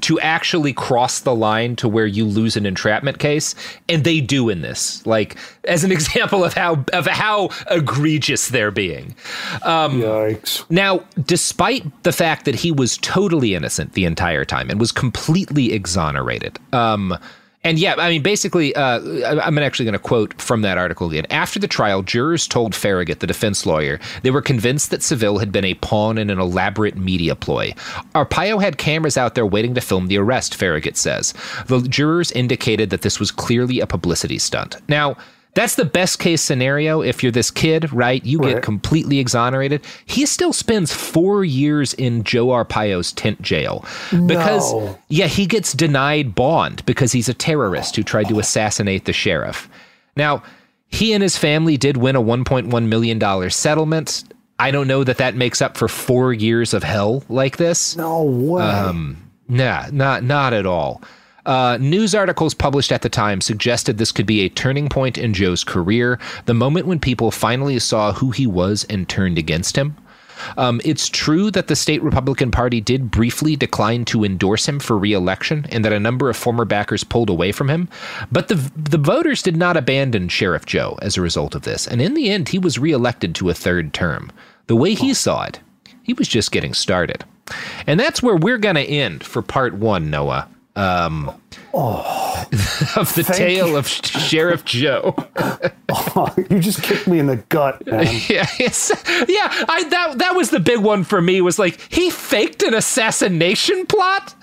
to actually cross the line to where you lose an entrapment case and they do in this like as an <laughs> example of how of how egregious they're being um Yikes. now despite the fact that he was totally innocent the entire time and was completely exonerated um and yeah, I mean, basically, uh, I'm actually going to quote from that article again. After the trial, jurors told Farragut, the defense lawyer, they were convinced that Saville had been a pawn in an elaborate media ploy. Arpaio had cameras out there waiting to film the arrest, Farragut says. The jurors indicated that this was clearly a publicity stunt. Now, that's the best case scenario if you're this kid, right? You get completely exonerated. He still spends four years in Joe Arpaio's tent jail because No. yeah, he gets denied bond because he's a terrorist who tried to assassinate the sheriff. Now, he and his family did win a $1.1 million settlement. I don't know that that makes up for four years of hell like this. No way. Um, nah, not not at all. Uh, news articles published at the time suggested this could be a turning point in Joe's career, the moment when people finally saw who he was and turned against him. Um, it's true that the state Republican Party did briefly decline to endorse him for re-election, and that a number of former backers pulled away from him. But the the voters did not abandon Sheriff Joe as a result of this, and in the end, he was re-elected to a third term. The way he saw it, he was just getting started, and that's where we're going to end for part one, Noah. Um, <laughs> of the tale you. of Sheriff Joe. Oh, <laughs> you just kicked me in the gut, man. <laughs> yeah, yeah. I that that was the big one for me. Was like he faked an assassination plot.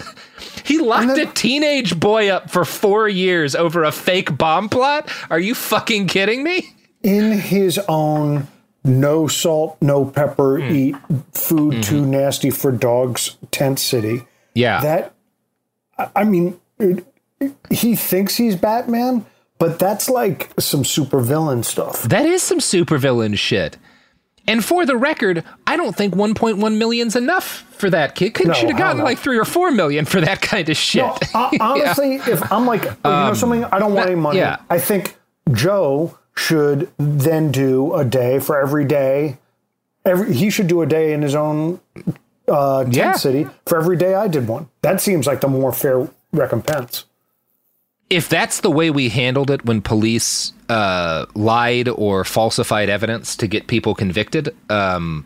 He locked a teenage boy up for four years over a fake bomb plot. Are you fucking kidding me? in his own no salt, no pepper, Hmm. eat food too nasty for dogs tent city. Mm-hmm. Yeah. That, I- mean, he thinks he's Batman, but that's like some supervillain stuff. That is some supervillain shit. And for the record, I don't think 1.1 million's enough for that kid. Couldn't No, should have gotten like three or four million for that kind of shit. No, hon- <laughs> honestly, if I'm like, you know Um, something, I don't want any money. yeah. I think Joe should then do a day for every day. Every he should do a day in his own uh, tent Yeah. city for every day I did one. That seems like the more fair recompense. if that's the way we handled it when police uh, lied or falsified evidence to get people convicted, um,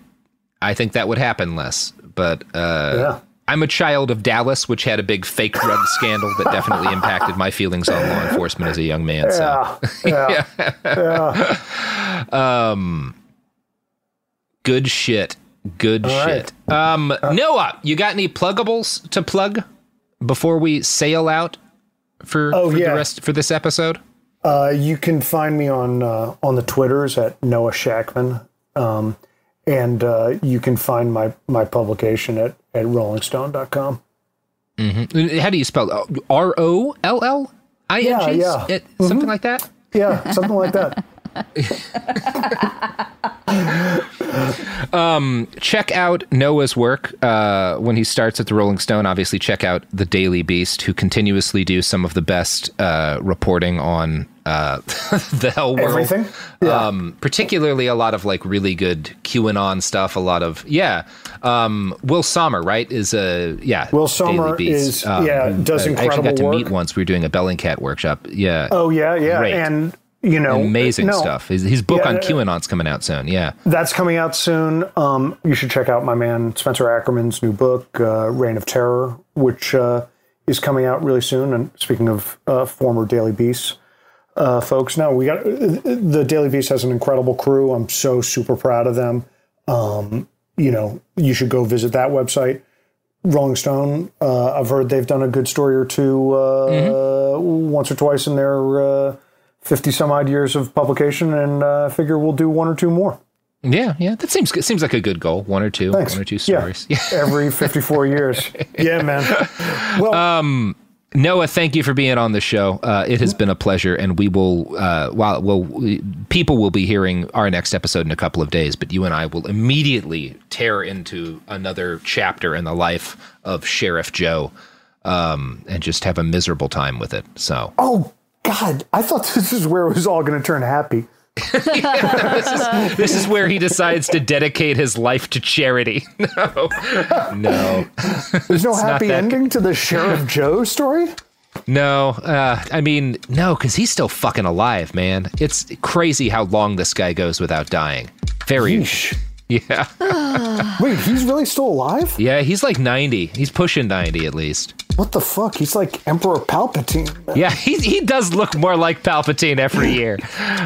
I think that would happen less. But uh, Yeah. I'm a child of Dallas, which had a big fake drug <laughs> scandal that definitely impacted my feelings on law enforcement as a young man. So, Yeah, <laughs> yeah, yeah. <laughs> um, good shit. Good All right. shit. Um, Noah, you got any pluggables to plug before we sail out for, Oh, for yeah. the rest for this episode? Uh, you can find me on uh, on the Twitters at Noah Shachtman, um, and uh, you can find my my publication at at RollingStone.com. Mm-hmm. How do you spell R O L L I N G? Yeah, yeah. It- Something like that. Yeah, something like that. <laughs> Um, check out Noah's work uh, when he starts at the Rolling Stone. Obviously, check out the Daily Beast, who continuously do some of the best uh, reporting on uh, <laughs> the hell world. Everything? Um, particularly a lot of like really good QAnon stuff. A lot of yeah. Um, Will Sommer, right? Is a yeah. Will Daily Sommer Beast. is- yeah, does I actually got to work. meet once. We were doing a Bellingcat workshop. Yeah. Oh yeah, yeah, Great. and you know, amazing no, stuff. His, his book Yeah, on QAnon's coming out soon. Yeah. That's coming out soon. Um, you should check out my man Spencer Ackerman's new book, uh, Reign of Terror, which uh, is coming out really soon. And speaking of uh, former Daily Beast uh, folks, no, we got the Daily Beast has an incredible crew. I'm so super proud of them. Um, you know, you should go visit that website. Rolling Stone. Uh, I've heard they've done a good story or two uh, once or twice in their uh, fifty some odd years of publication, and uh, I figure we'll do one or two more. Yeah, yeah, that seems good. Seems like a good goal. One or two, Thanks. one or two stories. <laughs> Yeah. Every 54 years. <laughs> Yeah, man. Well, um, Noah, thank you for being on the show. Uh, it has been a pleasure, and we will. Uh, while well, we- people will be hearing our next episode in a couple of days, but you and I will immediately tear into another chapter in the life of Sheriff Joe, um, and just have a miserable time with it. So oh, God. I thought <laughs> this is where it was all going to turn happy. this, is, this is where he decides to dedicate his life to charity. <laughs> No, no. There's no happy ending to the Sheriff <laughs> Joe story? No, uh, I mean, no, because he's still fucking alive, man. It's crazy how long this guy goes without dying. Very. Yeah. Wait, he's really still alive? Yeah, he's like 90. He's pushing 90 at least. What the fuck? He's like Emperor Palpatine. Yeah, he, he does look more like Palpatine every year.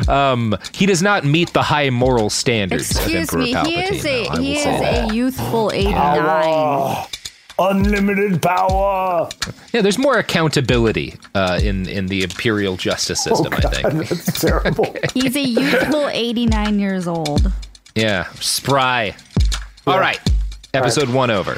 Um, he does not meet the high moral standards Excuse of Emperor me, Palpatine. he is a though, he is that. a youthful eighty nine. Power. Unlimited power. Yeah, there's more accountability uh, in in the imperial justice system. I think. That's terrible. <laughs> He's a youthful eighty nine years old. Yeah, spry. All right, episode one over.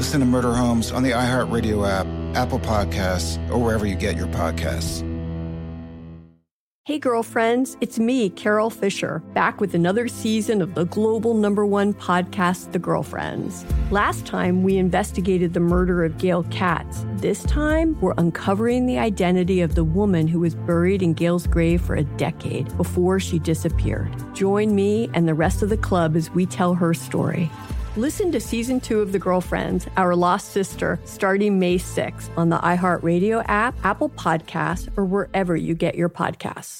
Listen to Murder Homes on the iHeartRadio app, Apple Podcasts, or wherever you get your podcasts. Hey, girlfriends, it's me, Carol Fisher, back with another season of the global number one podcast, The Girlfriends. Last time, we investigated the murder of Gail Katz. This time, we're uncovering the identity of the woman who was buried in Gail's grave for a decade before she disappeared. Join me and the rest of the club as we tell her story. Listen to season two of The Girlfriends, Our Lost Sister, starting May 6th on the iHeartRadio app, Apple Podcasts, or wherever you get your podcasts.